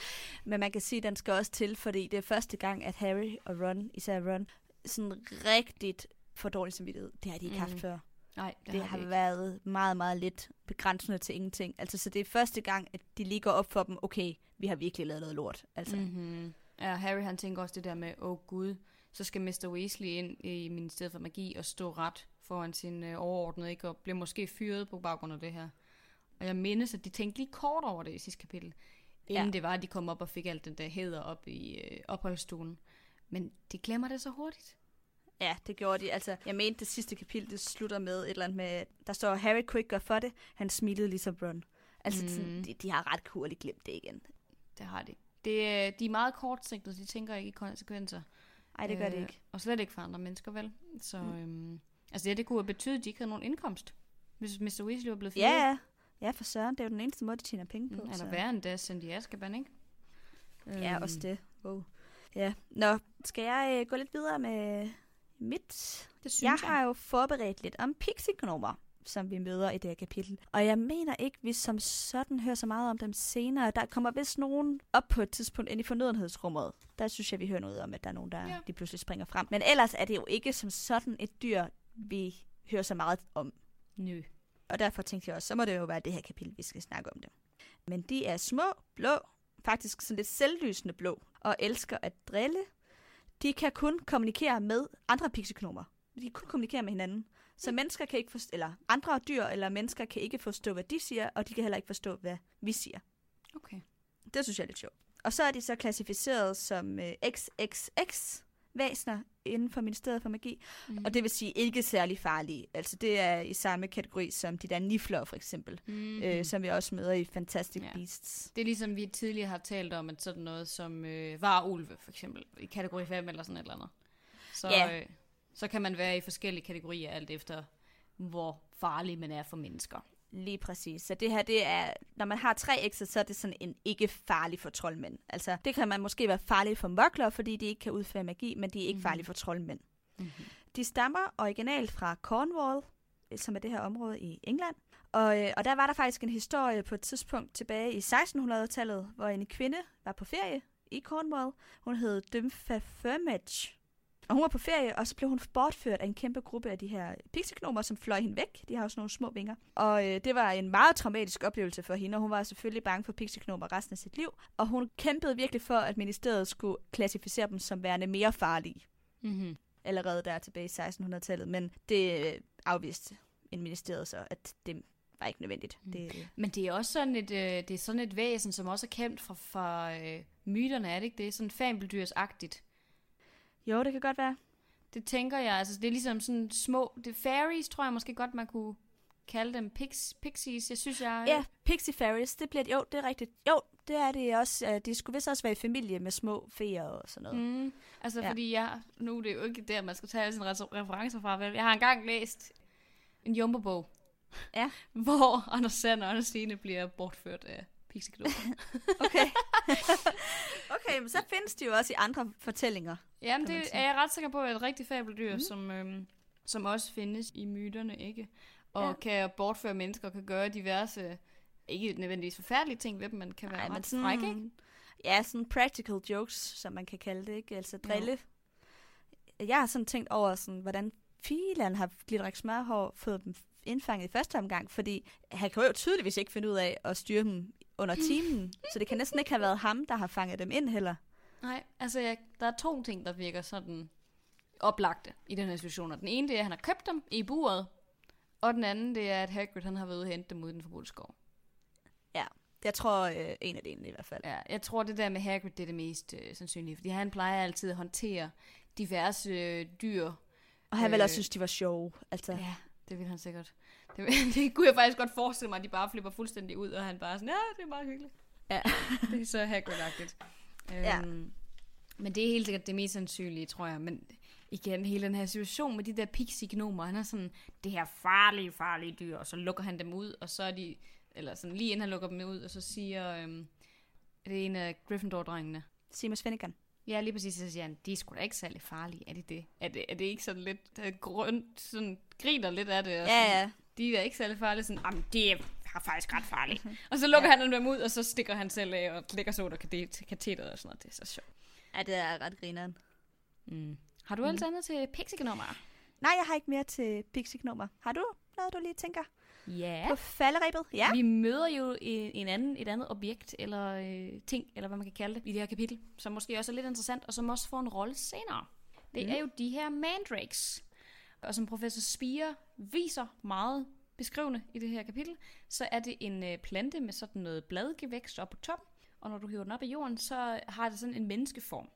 Men man kan sige, at den skal også til, fordi det er første gang, at Harry og Ron, især Ron, sådan rigtigt for dårlig samvittighed. Det har de ikke mm. haft Mhm. før. Nej, det, Det, det har vi ikke. været meget, meget lidt begrænsende til ingenting. Altså, så det er første gang, at de lige går op for dem, okay, vi har virkelig lavet noget lort. Altså, mm. Mm-hmm. Ja, Harry han tænker også det der med, åh oh, gud, så skal Mr. Weasley ind i Ministeriet for Magi og stå ret foran sin øh, overordnede, ikke? Og bliver måske fyret på baggrund af det her. Og jeg mindes, at de tænkte lige kort over det i sidste kapitel. Inden Ja. ja. det var, at de kom op og fik alt den der hæder op i øh, opholdsstuen. Men de glemmer det så hurtigt. Ja, det gjorde de. Altså, jeg mente, det sidste kapitel, det slutter med et eller andet med, der står, Harry kunne ikke gøre for det. Han smilede ligesom Ron. Altså, mm. sådan, de, de har ret hurtigt glemt det igen. Det har de. Det, øh, de er meget kortsigtede, de tænker ikke i konsekvenser. Nej, det gør det Øh, ikke. Og slet ikke for andre mennesker, vel? Så, Mm. øhm, altså ja, det kunne have betydet, at de ikke havde nogen indkomst. Hvis Mr. Weasley var blevet fyret. Ja, ja. Ja, for søren, det er jo den eneste måde, de tjener penge på. Mm, eller værre end det, sendt i Azkaban, ikke? Ja, Øhm, også det. Wow. Ja. Nå, skal jeg øh, gå lidt videre med mit? Det synes Jeg jeg. har jo forberedt lidt om pixie som vi møder i det her kapitel. Og jeg mener ikke, vi som sådan hører så meget om dem senere. Der kommer vist nogen op på et tidspunkt ind i fornødenhedsrummet. Der synes jeg, vi hører noget om, at der er nogen, der ja. de pludselig springer frem. Men ellers er det jo ikke som sådan et dyr, vi hører så meget om. Nø. Og derfor tænkte jeg også, så må det jo være det her kapitel, vi skal snakke om dem. Men de er små, blå, faktisk sådan lidt selvlysende blå, og elsker at drille. De kan kun kommunikere med andre pixeknomer. De kan kun kommunikere med hinanden. Så mennesker kan ikke forstå, eller andre dyr eller mennesker kan ikke forstå, hvad de siger, og de kan heller ikke forstå, hvad vi siger. Okay. Det synes jeg er lidt sjovt. Og så er de så klassificeret som øh, XXX væsener inden for Ministeriet for Magi. Mm. Og det vil sige ikke særlig farlige. Altså det er i samme kategori som de der nifler for eksempel, mm. øh, som vi også møder i Fantastic Ja. Beasts. Det er ligesom vi tidligere har talt om, at sådan noget som øh, var ulve, for eksempel, i kategori 5 eller sådan et eller andet. Så, Ja. øh, så kan man være i forskellige kategorier, alt efter hvor farlig man er for mennesker. Lige præcis. Så det her, det er, når man har tre X'er, så er det sådan en ikke farlig for troldmænd. Altså, det kan man måske være farlig for mørkler, fordi de ikke kan udføre magi, men de er ikke mm. farlige for troldmænd. Mm-hmm. De stammer originalt fra Cornwall, som er det her område i England. Og, øh, og der var der faktisk en historie på et tidspunkt tilbage i 1600-tallet, hvor en kvinde var på ferie i Cornwall. Hun hed Dymphia Firmage. Og hun var på ferie, og så blev hun bortført af en kæmpe gruppe af de her pixeknomer, som fløj hende væk. De har jo sådan nogle små vinger. Og øh, det var en meget traumatisk oplevelse for hende, og hun var selvfølgelig bange for pixeknomer resten af sit liv. Og hun kæmpede virkelig for, at ministeriet skulle klassificere dem som værende mere farlige Mm-hmm. allerede der tilbage i 1600-tallet, men det øh, afviste en ministeriet så, at det var ikke nødvendigt. Mm. Det, Men det er også sådan et, øh, det er sådan et væsen, som også er kendt fra, fra øh, myterne, er det ikke det? Sådan fabeldyrsagtigt. Jo, det kan godt være. Det tænker jeg, altså det er ligesom sådan små, det fairies, tror jeg måske godt, man kunne kalde dem pix, pixies, jeg synes jeg... Ja, Pixie Fairies, det bliver jo, det er rigtigt. Jo, det er det også. øh, De skulle vist også være i familie med små feer og sådan noget. Mm. Altså Ja. fordi jeg, nu er det jo ikke der, man skal tage sine refer- referencer fra, vel? Jeg har engang læst en jumbo-bog, Ja. hvor Anders Sand og Anders Stine bliver bortført af Pixie Okay. okay, men så findes de jo også i andre fortællinger. Jamen, det er jeg ret sikker på, at et rigtigt fabeldyr, mm. som, øhm, som også findes i myterne, ikke? og Ja. ja. kan bortføre mennesker, og kan gøre diverse, ikke nødvendigvis forfærdelige ting ved dem, men kan være Ej, ret frække, ikke? Ja, sådan practical jokes, som man kan kalde det, ikke? Altså drille. Jeg har sådan tænkt over, sådan, hvordan filan har Glitterik Smørhår fået dem indfanget i første omgang, fordi han kan jo tydeligvis ikke finde ud af at styre dem under timen, så det kan næsten ikke have været ham, der har fanget dem ind heller. Nej, altså jeg, der er to ting, der virker sådan oplagte i den her situation. Og den ene, det er, at han har købt dem i buret, og den anden, det er, at Hagrid han har været ude og hente dem ude i den forbudte skov. Jeg tror, øh, en af delene i hvert fald. Ja, jeg tror, det der med Hagrid, det er det mest øh, sandsynlige, fordi han plejer altid at håndtere diverse øh, dyr. Og han vil også Øh, synes, de var sjove. Altså, Ja, det vil han sikkert. Det, det kunne jeg faktisk godt forestille mig, at de bare flipper fuldstændig ud, og han bare sådan, ja, det er meget hyggeligt. Ja. det er så Hagrid-agtigt. Ja. Øhm, men det er helt sikkert det mest sandsynlige, tror jeg. Men igen, hele den her situation med de der pixie-gnomer, han er sådan, det her farlige, farlige dyr, og så lukker han dem ud, og så er de, eller sådan lige inden han lukker dem ud, og så siger, øhm, det er en af Gryffindor-drengene, Seamus Finnegan. Ja, lige præcis, så siger han, de er sgu da ikke særlig farlige, er det det? Er det, er det ikke sådan lidt øh, grønt, sådan griner lidt af det? Og Ja, sådan, ja. De er ikke særlig farlige, sådan, jamen, de er faktisk ret farlige. og så lukker ja. han dem ud, og så stikker han selv af og lægger sig under kate- katheteret og sådan noget. Det er så sjovt. Ja, det er ret grineren. Mm. Har du mm. alt andet til pixie-nummer? Nej, jeg har ikke mere til Pixie-nummer. Har du noget, du lige tænker? Ja. På falderæbet? Ja. Vi møder jo en, en anden, et andet objekt, eller øh, ting, eller hvad man kan kalde det, i det her kapitel, som måske også er lidt interessant, og som også får en rolle senere. Det Mm. er jo de her mandrakes. Og som professor Spire viser meget beskrivende i det her kapitel, så er det en øh, plante med sådan noget bladgevækst op på toppen, og når du hiver den op af jorden, så har det sådan en menneskeform.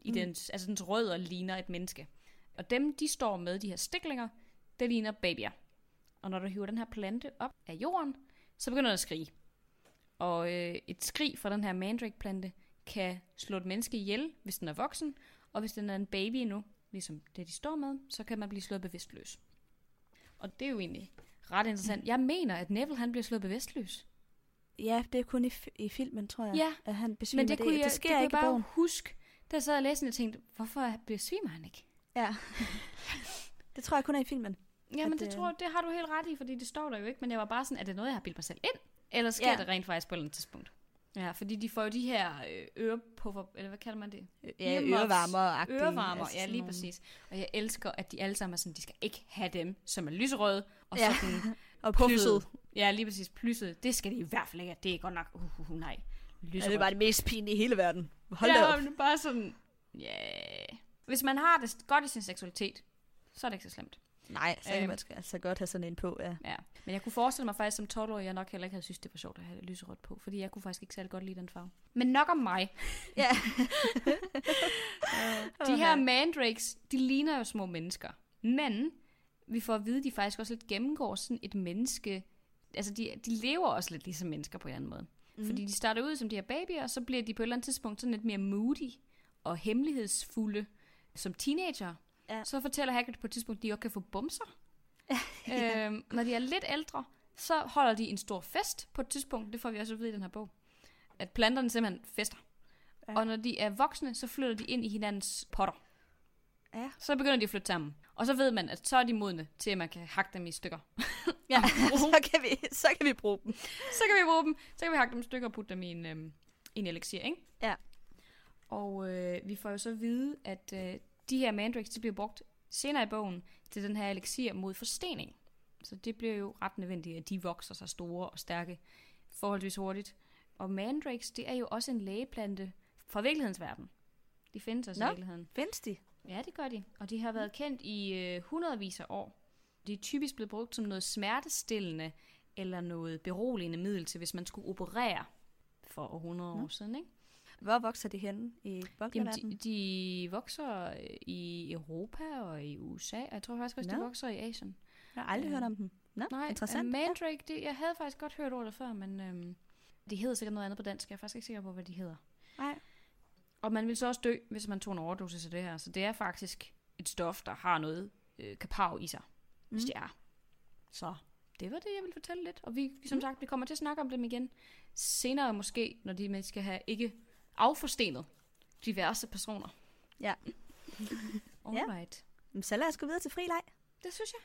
I Mm. dens, altså dens rødder ligner et menneske. Og dem, de står med, de her stiklinger, det ligner babyer. Og når du hiver den her plante op af jorden, så begynder den at skrige. Og øh, et skrig fra den her mandrake-plante kan slå et menneske ihjel, hvis den er voksen, og hvis den er en baby endnu, ligesom det de står med, så kan man blive slået bevidstløs. Og det er jo egentlig ret interessant. Jeg mener, at Neville han bliver slået bevidstløs. Ja, det er kun i, i filmen, tror jeg. Ja, At han besvimer Men det, kunne jeg, det sker det kunne ikke jeg bare bogen. huske, da jeg sad og læste den, og tænkte, hvorfor besvimer han ikke? Ja. det tror jeg kun er i filmen. Jamen, At, det, øh, tror, det har du helt ret i, fordi det står der jo ikke, men jeg var bare sådan, er det noget, jeg har bildt mig selv ind? Eller sker ja. det rent faktisk på et eller andet tidspunkt? Ja, fordi de får jo de her øh, ørepuffer, eller hvad kalder man det? Ja, Earmuffs. ørevarmer Ørevarmer, altså ja, lige nogle- præcis. Og jeg elsker, at de alle sammen er sådan, de skal ikke have dem, som er lyserøde, og Ja. sådan Og plysset. Ja, lige præcis, plysset. Det skal de i hvert fald ikke. Det er godt nok, uh, uh, uh nej. Ja, Lyserødt. det var det mest pinlige i hele verden. Hold da ja, op. men bare sådan, ja. Yeah. Hvis man har det godt i sin seksualitet, så er det ikke så slemt. Nej, så kan Øhm. man altså godt have sådan en på, ja. Ja, men jeg kunne forestille mig faktisk som 12-årig, jeg nok heller ikke havde synes, det var sjovt at have lyserødt på, fordi jeg kunne faktisk ikke særlig godt lide den farve. Men nok om mig. Ja. De her mandrakes, de ligner jo små mennesker. Men vi får at vide, at de faktisk også lidt gennemgår sådan et menneske. Altså, de, de lever også lidt ligesom mennesker på en anden måde. Mm. Fordi de starter ud som de her babyer, og så bliver de på et eller andet tidspunkt sådan lidt mere moody og hemmelighedsfulde som teenager. Ja. Så fortæller Hagrid på et tidspunkt, at de også kan få bumser. øhm, når de er lidt ældre, så holder de en stor fest på et tidspunkt. Det får vi også at vide i den her bog. At planterne simpelthen fester. Ja. Ja. Og når de er voksne, så flytter de ind i hinandens potter. Ja. Så begynder de at flytte sammen. Og så ved man, at så er de modne til, at man kan hakke dem i stykker. ja. så, kan vi, så kan vi bruge dem. så kan vi bruge dem. Så kan vi hakke dem i stykker og putte dem i en, øhm, i en elixir, ikke? Ja. Og øh, vi får jo så at vide, at øh, de her mandrakes, de bliver brugt senere i bogen til den her elixir mod forstening. Så det bliver jo ret nødvendigt, at de vokser sig store og stærke forholdsvis hurtigt. Og mandrakes, det er jo også en lægeplante fra virkelighedens verden. De findes også Nå. i virkeligheden. Findes de? Ja, det gør de. Og de har været kendt i øh, hundredvis af år. De er typisk blevet brugt som noget smertestillende eller noget beroligende middel til, hvis man skulle operere for 100 år siden. Ikke? Hvor vokser de henne i Jamen, boldverdenen? de, de vokser øh, i Europa og i USA, og jeg tror faktisk også, de Nå. vokser i Asien. Jeg har aldrig øh, hørt om dem. Nå, Nej, interessant. Uh, Mandrake, det, jeg havde faktisk godt hørt ordet før, men øhm, det hedder sikkert noget andet på dansk. Jeg er faktisk ikke sikker på, hvad de hedder. Nej. Og man vil så også dø, hvis man tog en overdosis af det her. Så det er faktisk et stof, der har noget øh, kapav i sig, mm. hvis det er. Så det var det, jeg ville fortælle lidt. Og vi, som Mm. sagt, vi kommer til at snakke om dem igen senere måske, når de skal have ikke afforstenet diverse personer. Ja. Alright. Ja. Så lad os gå videre til fri leg. Det synes jeg.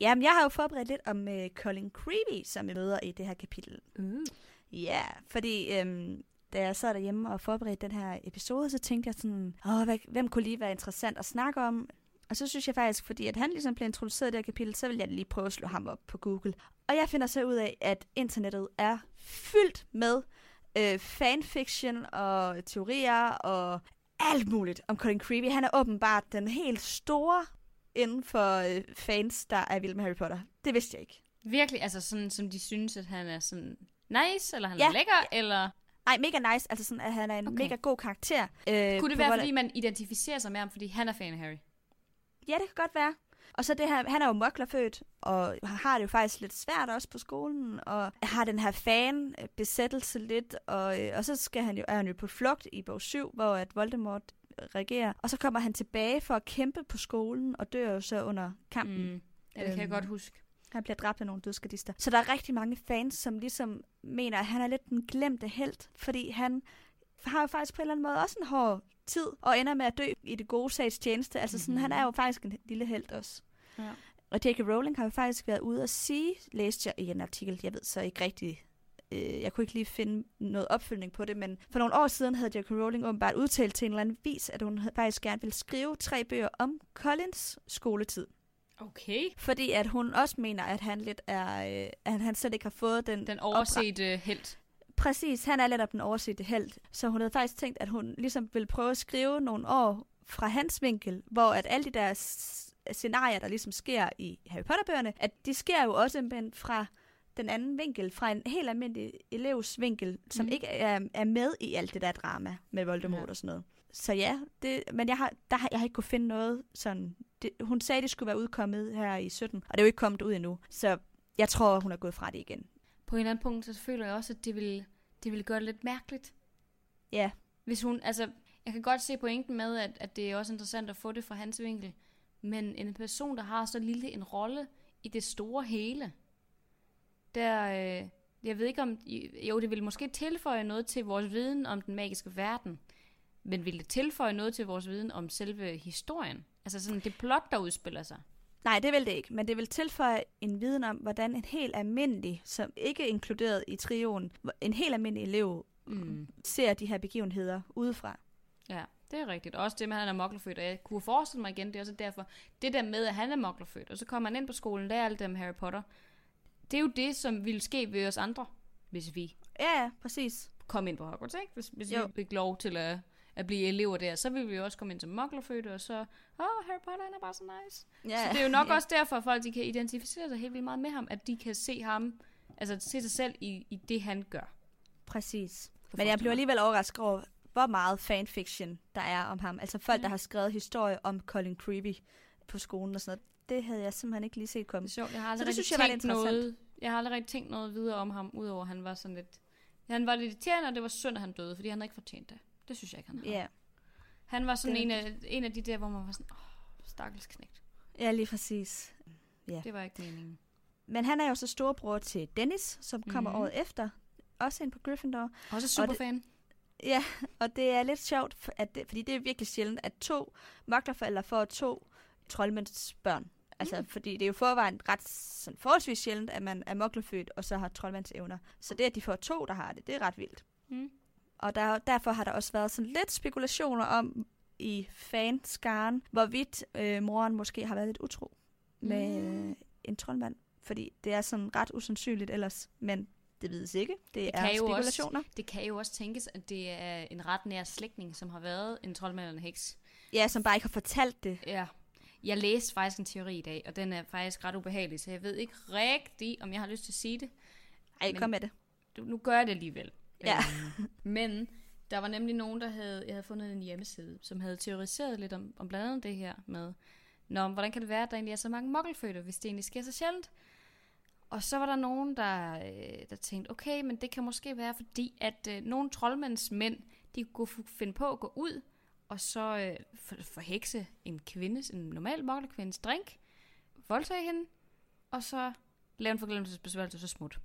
Jamen, jeg har jo forberedt lidt om øh, Colin Creevy, som jeg møder i det her kapitel. Mm. Ja, fordi øhm, da jeg sad derhjemme og forberedte den her episode, så tænkte jeg sådan, Åh, hvad, hvem kunne lige være interessant at snakke om? Og så synes jeg faktisk, fordi at han ligesom blev introduceret i det her kapitel, så vil jeg lige prøve at slå ham op på Google. Og jeg finder så ud af, at internettet er fyldt med øh, fanfiction og teorier og alt muligt om Colin Creevy. Han er åbenbart den helt store inden for øh, fans, der er vilde med Harry Potter. Det vidste jeg ikke. Virkelig, altså sådan, som de synes, at han er sådan nice, eller han Ja. er lækker, eller... Ej, mega nice. Altså sådan, at han er en Okay. mega god karakter. Øh, Kunne det være, fordi man identificerer sig med ham, fordi han er fan af Harry? Ja, det kan godt være. Og så det her, han er jo moklerfødt, og har det jo faktisk lidt svært også på skolen, og har den her fan-besættelse lidt, og, øh, og så skal han jo, er han jo på flugt i bog 7, hvor at Voldemort regerer, og så kommer han tilbage for at kæmpe på skolen, og dør jo så under kampen. Mm. Ja, det kan jeg Øhm. godt huske. Han bliver dræbt af nogle dødskadister. Så der er rigtig mange fans, som ligesom mener, at han er lidt den glemte held, fordi han har jo faktisk på en eller anden måde også en hård tid, og ender med at dø i det gode sags tjeneste. Altså sådan, Mhm. han er jo faktisk en lille held også. Ja. Og J.K. Rowling har jo faktisk været ude at sige, læste jeg i en artikel, jeg ved så ikke rigtig, øh, jeg kunne ikke lige finde noget opfølgning på det, men for nogle år siden havde J.K. Rowling åbenbart udtalt til en eller anden vis, at hun faktisk gerne ville skrive tre bøger om Collins skoletid. Okay. Fordi at hun også mener, at han lidt er, øh, at han slet ikke har fået den... Den oversete held. Præcis, han er lidt af den oversete held. Så hun havde faktisk tænkt, at hun ligesom ville prøve at skrive nogle år fra hans vinkel, hvor at alle de der scenarier, der ligesom sker i Harry Potter-bøgerne, at de sker jo også men fra den anden vinkel, fra en helt almindelig elevs vinkel, som mm. ikke er, er med i alt det der drama med Voldemort ja. og sådan noget. Så ja, det, men jeg har, der har, jeg har ikke kunne finde noget sådan... Det, hun sagde, det skulle være udkommet her i 17, og det er jo ikke kommet ud endnu. Så jeg tror, hun er gået fra det igen. På en eller anden punkt, så føler jeg også, at det vil, det vil gøre det lidt mærkeligt. Ja, Hvis hun, altså, jeg kan godt se pointen med, at, at det er også interessant at få det fra hans vinkel. Men en person, der har så lille en rolle i det store hele, der, øh, jeg ved ikke om, jo, det vil måske tilføje noget til vores viden om den magiske verden, men vil det tilføje noget til vores viden om selve historien? Altså sådan det plot, der udspiller sig. Nej, det vil det ikke, men det vil tilføje en viden om, hvordan en helt almindelig, som ikke er inkluderet i trioen, en helt almindelig elev Mm. ser de her begivenheder udefra. Ja, det er rigtigt. Også det med, at han er moklerfødt. Og jeg kunne forestille mig igen, det er også derfor, det der med, at han er moklerfødt, og så kommer han ind på skolen, der er alt det med Harry Potter. Det er jo det, som ville ske ved os andre, hvis vi Ja, ja, præcis. kom ind på Hogwarts, ikke? Hvis, hvis Jo. vi fik lov til at, at blive elever der, så ville vi jo også komme ind som moklerfødte, og så, åh, oh, Harry Potter, han er bare så nice. Ja, Så det er jo nok ja. også derfor, at folk de kan identificere sig helt vildt meget med ham, at de kan se ham, altså se sig selv i, i det, han gør. Præcis. Men jeg blev alligevel overrasket over, hvor meget fanfiction der er om ham. Altså folk, Ja. der har skrevet historie om Colin Creevy på skolen og sådan noget. Det havde jeg simpelthen ikke lige set komme. Sjovt. Jeg har aldrig Så det synes jeg var lidt interessant. noget, jeg har aldrig tænkt noget videre om ham, udover at han var sådan lidt... Han var lidt irriterende, og det var synd, at han døde, fordi han havde ikke fortjent det. Det synes jeg ikke, han havde. Ja, Han var sådan Det en af, en af de der, hvor man var sådan, åh, stakkels knægt. ja lige præcis. Ja. Det var ikke meningen. Men han er jo så storebror til Dennis, som kommer Mhm. året efter. Også ind på Gryffindor. Også Og superfan. Ja, og det er lidt sjovt, at det, fordi det er virkelig sjældent, at to moklerforældre får to troldmænds børn. Altså, mm. fordi det er jo forvejen ret sådan, forholdsvis sjældent, at man er moklerfødt og så har troldmands evner. Så det, at de får to, der har det, det er ret vildt. Mm. Og der, derfor har der også været sådan lidt spekulationer om i fanskaren, hvorvidt øh, moren måske har været lidt utro med Mm. øh, en troldmand. Fordi det er sådan ret usandsynligt ellers, men det vides ikke. Det, Det er kan jo også- spekulationer. Det kan jo også tænkes, at det er en ret nær slægtning, som har været en troldmand eller en heks. Ja, som bare ikke har fortalt det. Ja. Jeg læste faktisk en teori i dag, og den er faktisk ret ubehagelig, så jeg ved ikke rigtigt, om jeg har lyst til at sige det. Ej, Men- kom med det. Du, nu gør jeg det alligevel. Ja. Øhm, men der var nemlig nogen, der havde, jeg havde fundet en hjemmeside, som havde teoriseret lidt om, om blandt andet det her med, Nå, men hvordan kan det være, at der egentlig er så mange mokkelfødte, hvis det egentlig sker så sjældent? Og så var der nogen, der, øh, der tænkte, okay, men det kan måske være, fordi at øh, nogle troldmandsmænd, de kunne finde på at gå ud, og så øh, for, forhekse en kvinde, en normal mokkelkvindes drink, voldtage hende, og så lave en forglemmelsesbesværgelse så smut.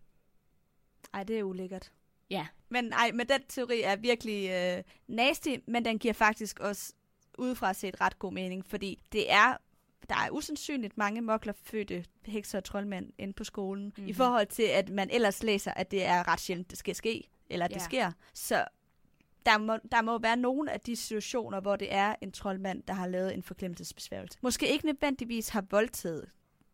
Ej, det er ulækkert. Ja, Men ej, men den teori er virkelig øh, nasty, men den giver faktisk også udefra set ret god mening, fordi det er der er usandsynligt mange moklerfødte hekser og troldmænd inde på skolen, mm-hmm. i Mhm. forhold til, at man ellers læser, at det er ret sjældent, det skal ske, eller at det Ja. sker. Så der må, der må være nogle af de situationer, hvor det er en troldmand, der har lavet en forglemmelsesbesværgelse. Måske ikke nødvendigvis har voldtaget.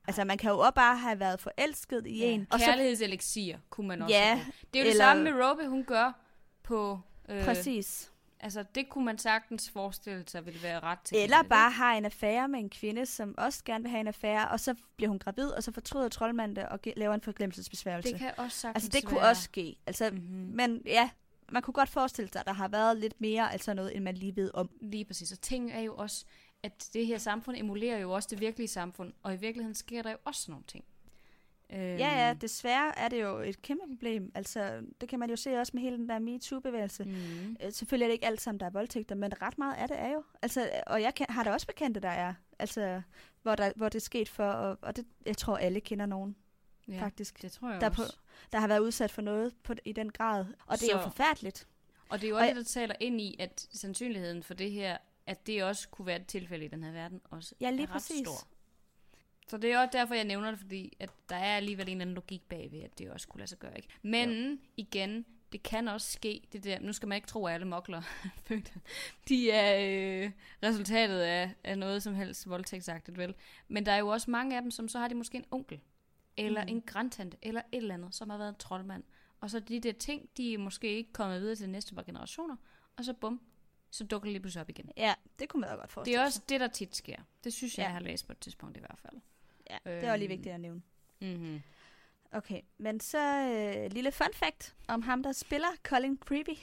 Altså, man kan jo også bare have været forelsket i en. Og Kærlighedselixier kunne man også Ja, have. Det er jo det eller- samme med Roby, hun gør på... Øh, Præcis. Altså, det kunne man sagtens forestille sig ville være ret til. Eller bare har en affære med en kvinde, som også gerne vil have en affære, og så bliver hun gravid, og så fortryder troldmanden det og laver en forglemmelsesbesværgelse. Det kan også sagtens altså, det kunne være. også ske. Altså, Mhm. Men ja, man kunne godt forestille sig, at der har været lidt mere altså noget, end man lige ved om. Lige præcis. Og ting er jo også, at det her samfund emulerer jo også det virkelige samfund. Og i virkeligheden sker der jo også nogle ting. Øhm, Ja, ja, desværre er det jo et kæmpe problem. Altså, det kan man jo se også med hele den der MeToo-bevægelse. Mm. Øh, Selvfølgelig er det ikke alt sammen, der er voldtægter, men ret meget af det er jo. Altså, og jeg kan, har da også bekendte, der er. Altså, hvor, der, hvor det er sket for, og, og det, jeg tror, alle kender nogen, Ja, faktisk. det tror jeg der, også. på, der har været udsat for noget på, i den grad. Og det er jo Så- forfærdeligt. Og det er jo Og også jeg- det, der taler ind i, at sandsynligheden for det her, at det også kunne være et tilfælde i den her verden, også Ja, lige er ret præcis. stor. Så det er også derfor, jeg nævner det, fordi at der er alligevel en eller anden logik bagved, at det også kunne lade sig gøre. Ikke? Men jo. igen, det kan også ske, det der, nu skal man ikke tro, at alle mokler. De er øh, resultatet af, af noget som helst voldtægtsagtigt, vel? Men der er jo også mange af dem, som så har de måske en onkel, eller mm. en grandtante, eller et eller andet, som har været en troldmand. Og så de der ting, de er måske ikke kommet videre til de næste par generationer, og så bum, så dukker det lige pludselig op igen. Ja, det kunne man da godt Det forestille er også det, der tit sker. Det synes jeg, Ja. jeg har læst på et tidspunkt i hvert fald. Ja, det er også lige Øhm. vigtigt at nævne. Mm-hmm. Okay, men så øh, lille fun fact om ham, der spiller Colin Creevy.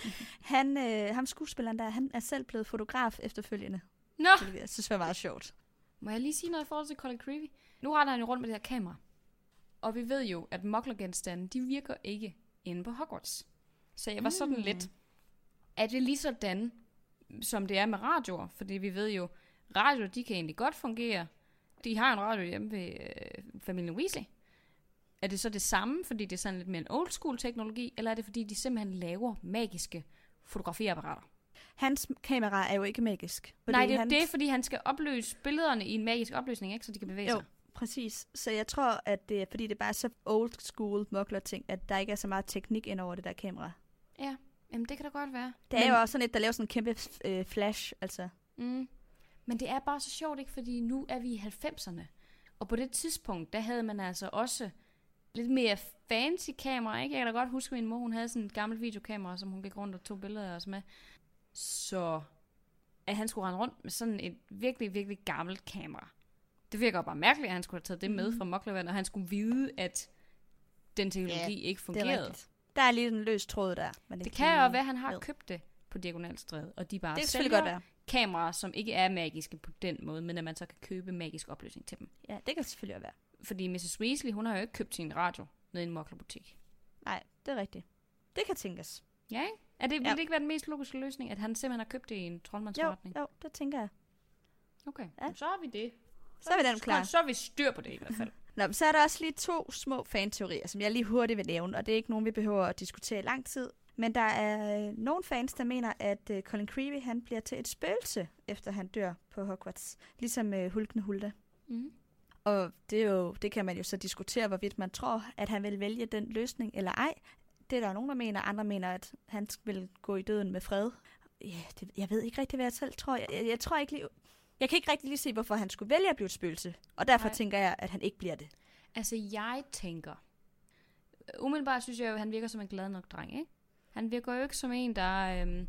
han, øh, ham skuespilleren der, han er selv blevet fotograf efterfølgende. Nå, Det jeg synes var meget sjovt. må jeg lige sige noget i forhold til Colin Creevy? Nu render han jo rundt med det her kamera. Og vi ved jo, at moklergenstande, de virker ikke inde på Hogwarts. Så jeg var sådan Mm. lidt, er det lige sådan, som det er med radioer? Fordi vi ved jo, radio, de kan egentlig godt fungere. De har en radio hjemme ved øh, familien Weasley. Er det så det samme, fordi det er sådan lidt mere en old school teknologi, eller er det fordi, de simpelthen laver magiske fotografiapparater? Hans kamera er jo ikke magisk. Fordi Nej, det er han, han... det, fordi han skal opløse billederne i en magisk opløsning, ikke? så de kan bevæge Jo. sig. Præcis. Så jeg tror, at det er, fordi det er bare så old school mokler ting, at der ikke er så meget teknik ind over det der kamera. Ja, jamen det kan da godt være. Det er jo også sådan et, der laver sådan en kæmpe øh, flash, altså. Mm. Men det er bare så sjovt, ikke? Fordi nu er vi i 90'erne. Og på det tidspunkt, der havde man altså også lidt mere fancy kamera, ikke? Jeg kan da godt huske, at min mor, hun havde sådan et gammelt videokamera, som hun gik rundt og tog billeder af os med. Så at han skulle rende rundt med sådan et virkelig, virkelig gammelt kamera. Det virker bare mærkeligt, at han skulle have taget det med fra Moklervand, og han skulle vide, at den teknologi Ja, ikke Det er fungerede. rigtigt. Der er lige en løs tråd der. Men Det kan jo være, at han har ved. købt det på Diagonalstræde, og de bare Det sælger selvfølgelig godt være. kameraer, som ikke er magiske på den måde, men at man så kan købe magisk opløsning til dem. Ja, det kan selvfølgelig være. Fordi Mrs. Weasley, hun har jo ikke købt sin radio nede i en moklerbutik. Nej, det er rigtigt. Det kan tænkes. Ja, ikke? Er det, vil Ja. det ikke være den mest logiske løsning, at han simpelthen har købt det i en Jo, troldmandsforretning? jo, det tænker jeg. Okay, Ja. så har vi det. Så er vi den klar. Så er vi styr på det i hvert fald. Nå, men så er der også lige to små fanteorier, som jeg lige hurtigt vil nævne, og det er ikke nogen, vi behøver at diskutere i lang tid. Men der er øh, nogle fans, der mener, at øh, Colin Creevy han bliver til et spøgelse, efter han dør på Hogwarts. Ligesom øh, Hulkende Hulda. Mm. Og det, er jo, det kan man jo så diskutere, hvorvidt man tror, at han vil vælge den løsning eller ej. Det er der nogen, der mener. Andre mener, at han vil gå i døden med fred. Ja, det, jeg ved ikke rigtig, hvad jeg selv tror. Jeg, jeg, jeg tror ikke lige... Jeg kan ikke rigtig lige se, hvorfor han skulle vælge at blive et spøgelse. Og derfor Nej. tænker jeg, at han ikke bliver det. Altså, jeg tænker... Umiddelbart synes jeg jo, at han virker som en glad nok dreng, ikke? Han virker jo ikke som en, der øhm,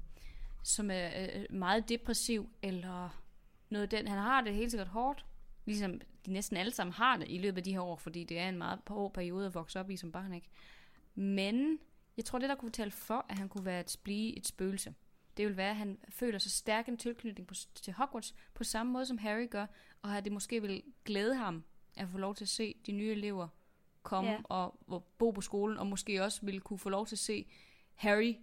som er øh, meget depressiv, eller noget den. Han har det helt sikkert hårdt, ligesom de næsten alle sammen har det i løbet af de her år, fordi det er en meget hård periode at vokse op i som barn, ikke? Men jeg tror, det der kunne tale for, at han kunne være et, blive et spøgelse, det vil være, at han føler så stærk en tilknytning på, til Hogwarts, på samme måde som Harry gør, og at det måske vil glæde ham at få lov til at se de nye elever komme Ja. ja. og, og bo på skolen, og måske også ville kunne få lov til at se Harry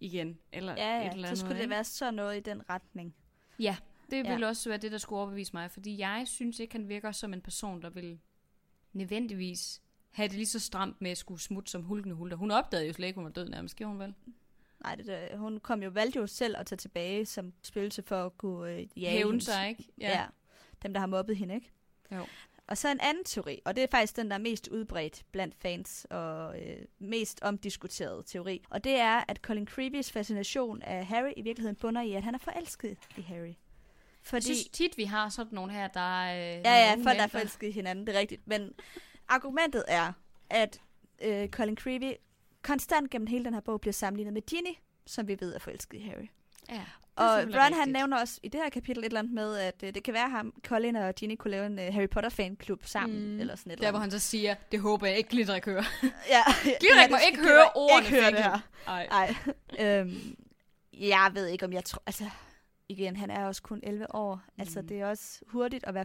igen, eller Ja, et ja. eller så andet. skulle det være sådan noget i den retning. Ja, det Ja. ville også være det, der skulle overbevise mig, fordi jeg synes ikke, han virker som en person, der vil nødvendigvis have det lige så stramt med at skulle smutte som hulkende hulter. Hun opdagede jo slet ikke, hun var død nærmest, gjorde hun vel? Nej, det der, hun kom jo, valgte jo selv at tage tilbage som spøgelse for at kunne øh, jage Hævne sig, ikke? Ja. ja. dem, der har mobbet hende, ikke? Jo. Og så en anden teori, og det er faktisk den, der er mest udbredt blandt fans og øh, mest omdiskuteret teori. Og det er, at Colin Creevys fascination af Harry i virkeligheden bunder i, at han er forelsket i Harry. Fordi... Jeg synes tit, vi har sådan nogle her, der er... Øh, ja, ja, folk der er forelsket i hinanden, det er rigtigt. Men argumentet er, at øh, Colin Creevy konstant gennem hele den her bog bliver sammenlignet med Ginny, som vi ved er forelsket i Harry. Ja. Og Ron han nævner også i det her kapitel et eller andet med, at uh, det kan være, at ham, Colin og Ginny kunne lave en uh, Harry Potter fanklub sammen. Mm. Eller sådan et Der, hvor han så siger, det håber jeg ikke Glitterik hører. ja, Glitterik må ikke høre ordene. Ikke høre det her. Ej. øhm, jeg ved ikke, om jeg tror... Altså, igen, han er også kun 11 år. Altså, mm. Det er også hurtigt at være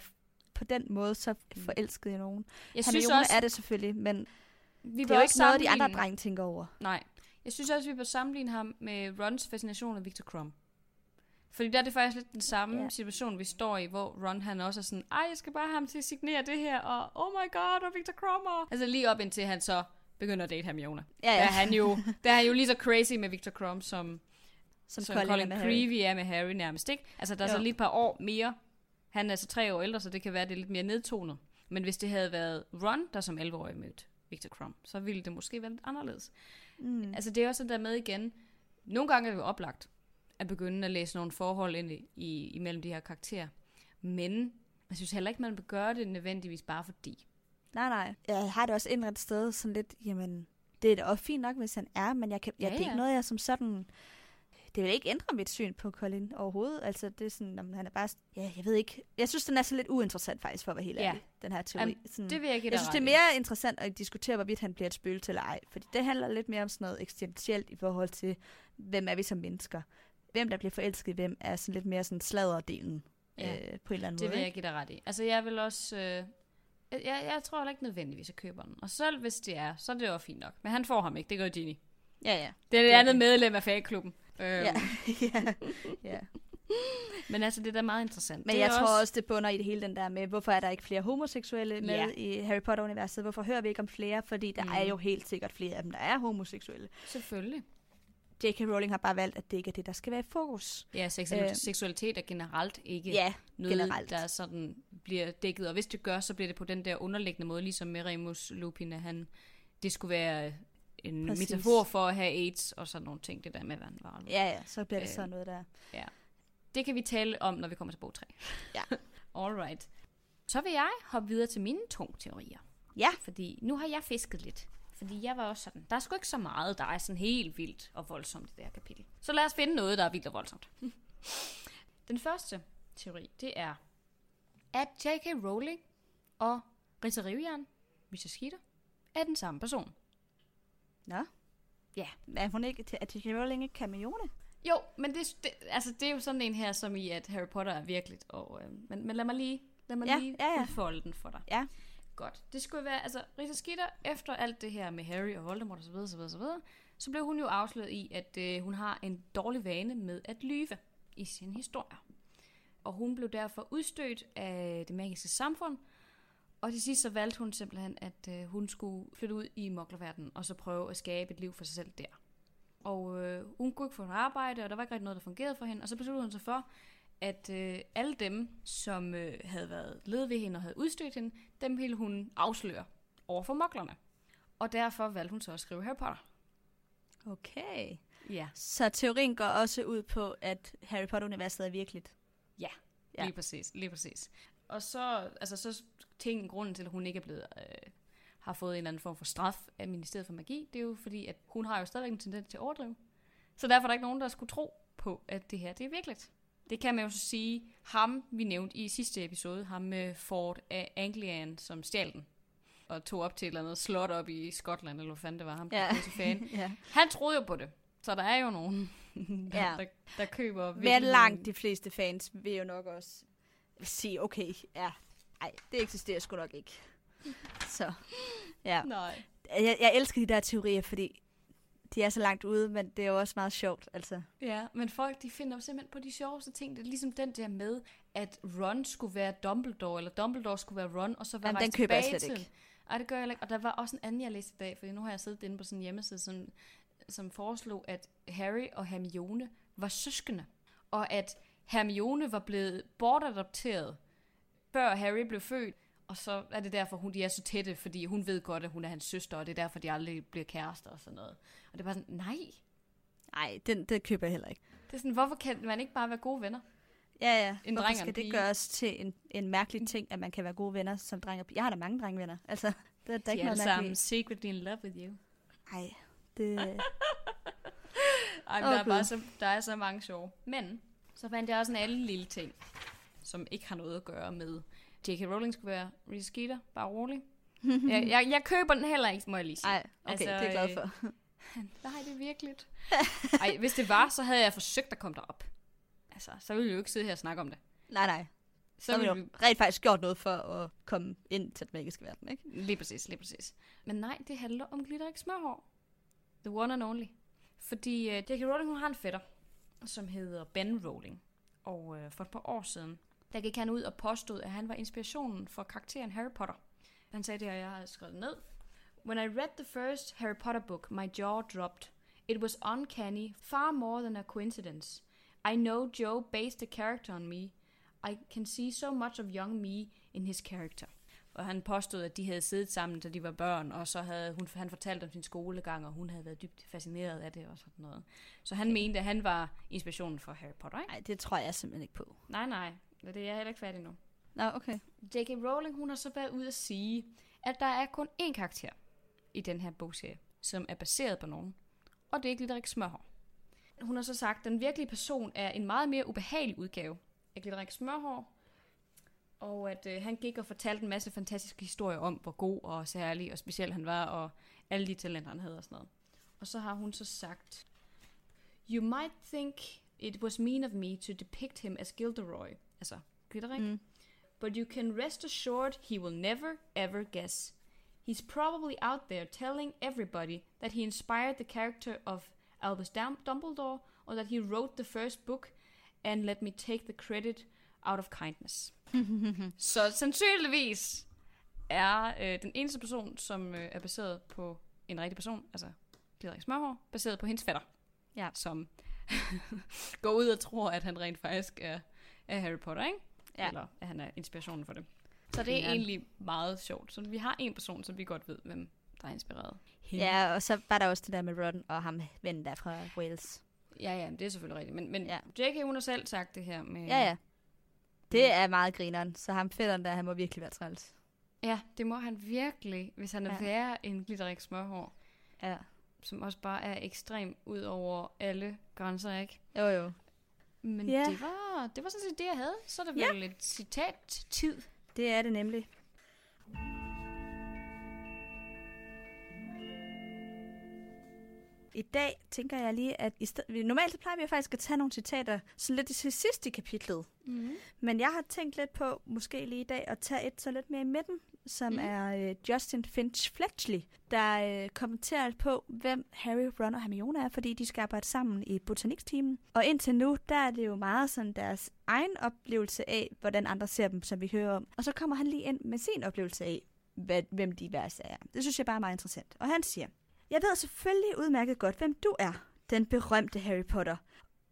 på den måde så mm. forelsket i nogen. Jeg han synes også, er det selvfølgelig, men vi det er jo ikke noget, de andre drenge tænker over. Nej. Jeg synes også, vi bør sammenligne ham med Rons fascination af Victor Crumb. Fordi der er det faktisk lidt den samme yeah. situation, vi står i, hvor Ron han også er sådan, ej, jeg skal bare have ham til at signere det her, og oh my god, og Victor Crumb. Altså lige op indtil han så begynder at date Hermione. Ja, ja. Der er han jo, der er han jo lige så crazy med Victor Crumb, som, som, som Colin, Colin Creevy er med Harry nærmest, ikke? Altså der er jo. så lige et par år mere. Han er så tre år ældre, så det kan være, det er lidt mere nedtonet. Men hvis det havde været Ron, der som 11-årig mødte Victor Crumb, så ville det måske være lidt anderledes. Mm. Altså det er også der med igen, nogle gange er det jo oplagt at begynde at læse nogle forhold ind i, i, imellem de her karakterer. Men jeg synes heller ikke, man vil gøre det nødvendigvis bare fordi. Nej, nej. Jeg har det også indrettet sted sådan lidt, jamen, det er da også fint nok, hvis han er, men jeg kan, ja, ja. det er ikke noget, jeg som sådan det vil ikke ændre mit syn på Colin overhovedet. Altså, det er sådan, om han er bare... Ja, jeg ved ikke. Jeg synes, den er så lidt uinteressant faktisk, for at være helt ja. ærlig, den her teori. Jamen, sådan, det vil jeg ikke Jeg synes, det er mere interessant at diskutere, hvorvidt han bliver et spøgelse eller ej. Fordi det handler lidt mere om sådan noget eksistentielt i forhold til, hvem er vi som mennesker. Hvem der bliver forelsket hvem, er sådan lidt mere sådan sladerdelen ja. øh, på en eller anden det måde. Det vil jeg give dig ret i. Altså, jeg vil også... Øh jeg, jeg tror heller ikke nødvendigvis, at køber den. Og selv hvis det er, så er det jo fint nok. Men han får ham ikke, det gør Ginny. Ja, ja. Det er det andet medlem af fagklubben. Øhm. Ja. ja. Men altså, det er da meget interessant. Men jeg også... tror også, det bunder i det hele den der med, hvorfor er der ikke flere homoseksuelle med ja. i Harry Potter-universet? Hvorfor hører vi ikke om flere? Fordi der mm. er jo helt sikkert flere af dem, der er homoseksuelle. Selvfølgelig. J.K. Rowling har bare valgt, at det ikke er det, der skal være i fokus. Ja, seksualitet, øh, seksualitet er generelt ikke ja, noget, generelt. der sådan bliver dækket. Og hvis det gør, så bliver det på den der underliggende måde, ligesom med Remus Lupin, at han, det skulle være en Præcis. metafor for at have AIDS og sådan nogle ting, det der med vandvarme. Ja, ja, så bliver det øh, sådan noget der. Ja. Det kan vi tale om, når vi kommer til bog 3. Ja. Alright. Så vil jeg hoppe videre til mine to teorier. Ja. Fordi nu har jeg fisket lidt. Fordi jeg var også sådan, der er sgu ikke så meget, der er sådan helt vildt og voldsomt i det her kapitel. Så lad os finde noget, der er vildt og voldsomt. Den første teori, det er, at J.K. Rowling og Rita Rivjern, Mr. Skeeter, er den samme person. Nå. Ja. Er hun ikke, er J.K. Rowling ikke Hermione? Jo, men det, det, altså, det er jo sådan en her, som i, at Harry Potter er virkeligt. Og, øh, men, men lad mig lige, lad mig ja, lige ja, ja. udfolde den for dig. Ja. Godt. Det skulle være, altså Rita Skeeter, efter alt det her med Harry og Voldemort osv., osv., osv., så blev hun jo afsløret i, at øh, hun har en dårlig vane med at lyve i sin historie. Og hun blev derfor udstødt af det magiske samfund, og til sidst så valgte hun simpelthen, at øh, hun skulle flytte ud i moklerverdenen, og så prøve at skabe et liv for sig selv der. Og øh, hun kunne ikke få noget arbejde, og der var ikke rigtig noget, der fungerede for hende. Og så besluttede hun sig for, at øh, alle dem, som øh, havde været led ved hende og havde udstødt hende, dem ville hun afsløre over for moklerne. Og derfor valgte hun så at skrive Harry Potter. Okay. Ja. Så teorien går også ud på, at Harry Potter-universet er virkeligt? Ja, ja. lige præcis. Lige præcis. Og så, altså, så ting, grunden til, at hun ikke er blevet, øh, har fået en eller anden form for straf af Ministeriet for Magi, det er jo fordi, at hun har jo stadigvæk en tendens til at overdrive. Så derfor er der ikke nogen, der skulle tro på, at det her det er virkeligt. Det kan man jo så sige, ham vi nævnte i sidste episode, ham med Ford af Anglian, som stjal den og tog op til et eller andet slot op i Skotland, eller hvad fanden det var, ham ja. fan. ja. Han troede jo på det. Så der er jo nogen, der, ja. der, der køber... Men langt de fleste fans vil jo nok også sige, okay, ja, nej, det eksisterer sgu nok ikke. Så, ja. Nej. Jeg, jeg elsker de der teorier, fordi de er så langt ude, men det er jo også meget sjovt, altså. Ja, men folk, de finder simpelthen på de sjoveste ting. Det er ligesom den der med, at Ron skulle være Dumbledore, eller Dumbledore skulle være Ron, og så var Jamen, den køber jeg slet til. ikke. Ej, det gør jeg ikke. Og der var også en anden, jeg læste i dag, for nu har jeg siddet inde på sådan en hjemmeside, som, som foreslog, at Harry og Hermione var søskende, og at Hermione var blevet bortadopteret før Harry blev født, og så er det derfor, hun, de er så tætte, fordi hun ved godt, at hun er hans søster, og det er derfor, de aldrig bliver kærester og sådan noget. Og det er bare sådan, nej. Nej, det, det køber jeg heller ikke. Det er sådan, hvorfor kan man ikke bare være gode venner? Ja, ja. En Hvorfor skal det gøres til en, en mærkelig ting, at man kan være gode venner som dreng og pige? Jeg har da mange drengvenner. Altså, det er De ikke er noget alle mærkeligt. secretly in love with you. Nej, det... Ej, men Åh, der, er bare så, der er så mange sjove. Men så fandt jeg også en anden lille ting, som ikke har noget at gøre med J.K. Rowling skulle være Reese Skeeter, bare rolig. jeg, jeg, jeg køber den heller ikke, må jeg lige sige. Nej, okay, Altså, det er jeg glad øh, for. Nej, det er virkelig. Ej, hvis det var, så havde jeg forsøgt at komme derop. Altså, så ville vi jo ikke sidde her og snakke om det. Nej, nej. Så Så ville jo vi... rent faktisk gjort noget for at komme ind til den magiske verden, ikke? Lige præcis, lige præcis. Men nej, det handler om glitterik smørhår. The one and only. Fordi uh, J.K. Rowling, hun har en fætter, som hedder Ben Rowling. Og uh, for et par år siden, der gik han ud og påstod, at han var inspirationen for karakteren Harry Potter. Han sagde det her, jeg har skrevet ned. When I read the first Harry Potter book, my jaw dropped. It was uncanny, far more than a coincidence. I know Joe based the character on me. I can see so much of young me in his character. Og han påstod, at de havde siddet sammen, da de var børn, og så havde hun, han fortalt om sin skolegang, og hun havde været dybt fascineret af det og sådan noget. Så han mente, at han var inspirationen for Harry Potter, ikke? Nej, det tror jeg simpelthen ikke på. Nej, nej. Det er jeg heller ikke færdig nu. Nå, okay. J.K. Rowling, hun har så været ude at sige, at der er kun én karakter i den her bogserie, som er baseret på nogen. Og det er Glitterik Smørhår. Hun har så sagt, at den virkelige person er en meget mere ubehagelig udgave af Glitterik Smørhår. Og at øh, han gik og fortalte en masse fantastiske historier om, hvor god og særlig og speciel han var, og alle de talenter, han havde og sådan noget. Og så har hun så sagt, You might think it was mean of me to depict him as Gilderoy. Altså, Glitterik. Mm. But you can rest assured he will never ever guess. He's probably out there telling everybody that he inspired the character of Albus Dum- Dumbledore, or that he wrote the first book, and let me take the credit out of kindness. Så sandsynligvis er øh, den eneste person, som øh, er baseret på en rigtig person, altså Glitterik Smørhår, baseret på hendes fætter. Ja. Som går ud og tror, at han rent faktisk er, er Harry Potter, ikke? Ja. Eller at han er inspirationen for det. Så det er egentlig meget sjovt. Så vi har en person, som vi godt ved, hvem der er inspireret. Ja, og så var der også det der med Ron og ham vennen der fra Wales. Ja, ja, det er selvfølgelig rigtigt. Men, men ja. J.K. hun har selv sagt det her med... Ja, ja. Det er meget grineren, så ham fætteren der, han må virkelig være træls. Ja, det må han virkelig, hvis han er Ja. værre end glitterik smørhår. Ja. Som også bare er ekstrem ud over alle grænser, ikke? Jo, jo. Men Ja. det, var, det var sådan set det, jeg havde. Så er det Ja. vel et citat-tid. Det er det nemlig. I dag tænker jeg lige, at i sted... normalt så plejer vi faktisk at tage nogle citater sådan lidt til sidst i kapitlet. Mm. Men jeg har tænkt lidt på, måske lige i dag, at tage et så lidt mere i midten, som mm. er øh, Justin Finch Fletchley, der øh, kommenterer på, hvem Harry, Ron og Hermione er, fordi de skal arbejde sammen i botaniksteamen. Og indtil nu, der er det jo meget sådan deres egen oplevelse af, hvordan andre ser dem, som vi hører om. Og så kommer han lige ind med sin oplevelse af, hvad, hvem de hver er. Det synes jeg bare er meget interessant. Og han siger, jeg ved selvfølgelig udmærket godt, hvem du er, den berømte Harry Potter.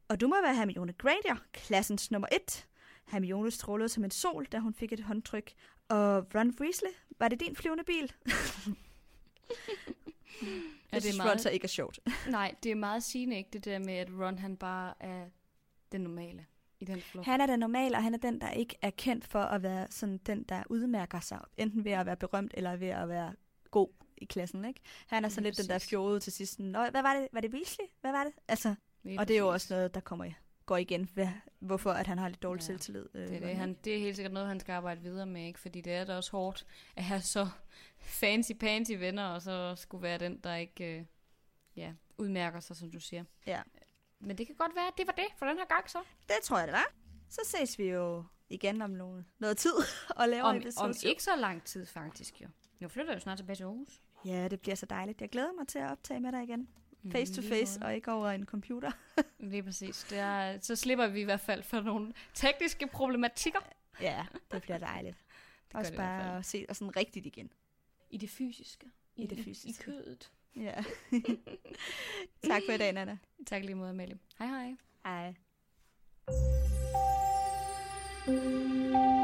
Og du må være Hermione Granger, klassens nummer et. Hermione strålede som en sol, da hun fik et håndtryk. Og Ron Weasley, var det din flyvende bil? Ja, det er Ron meget, så ikke er sjovt. nej, det er meget sigende, ikke? Det der med, at Ron han bare er den normale i den flok. Han er den normale, og han er den, der ikke er kendt for at være sådan den, der udmærker sig. Enten ved at være berømt, eller ved at være god i klassen, ikke? Han er sådan Lige lidt den der præcis. fjode til sidst. Nå, hvad var det? Var det Weasley? Hvad var det? Altså, Lige og det er jo præcis. også noget, der kommer går igen, hvad, hvorfor at han har lidt dårlig Ja, selvtillid. øh, Det er, det. Han, det er helt sikkert noget, han skal arbejde videre med, ikke? Fordi det er da også hårdt at have så fancy-pansy venner, og så skulle være den, der ikke øh, ja, udmærker sig, som du siger. Ja. Men det kan godt være, at det var det for den her gang så. Det tror jeg, det var. Så ses vi jo igen om nogle, noget tid og laver Om, episode om ikke så lang tid, faktisk jo. Nu flytter jeg jo snart tilbage til Aarhus. Ja, det bliver så dejligt. Jeg glæder mig til at optage med dig igen face to face og ikke over en computer. Lige præcis. Det er, så slipper vi i hvert fald for nogle tekniske problematikker. Ja, det bliver dejligt. Det Også det bare at se og sådan rigtigt igen. I det fysiske. I, I det fysiske. I kødet. Ja. tak for i dag, Nana. Tak lige mod, Amalie. Hej hej. Hej. thank you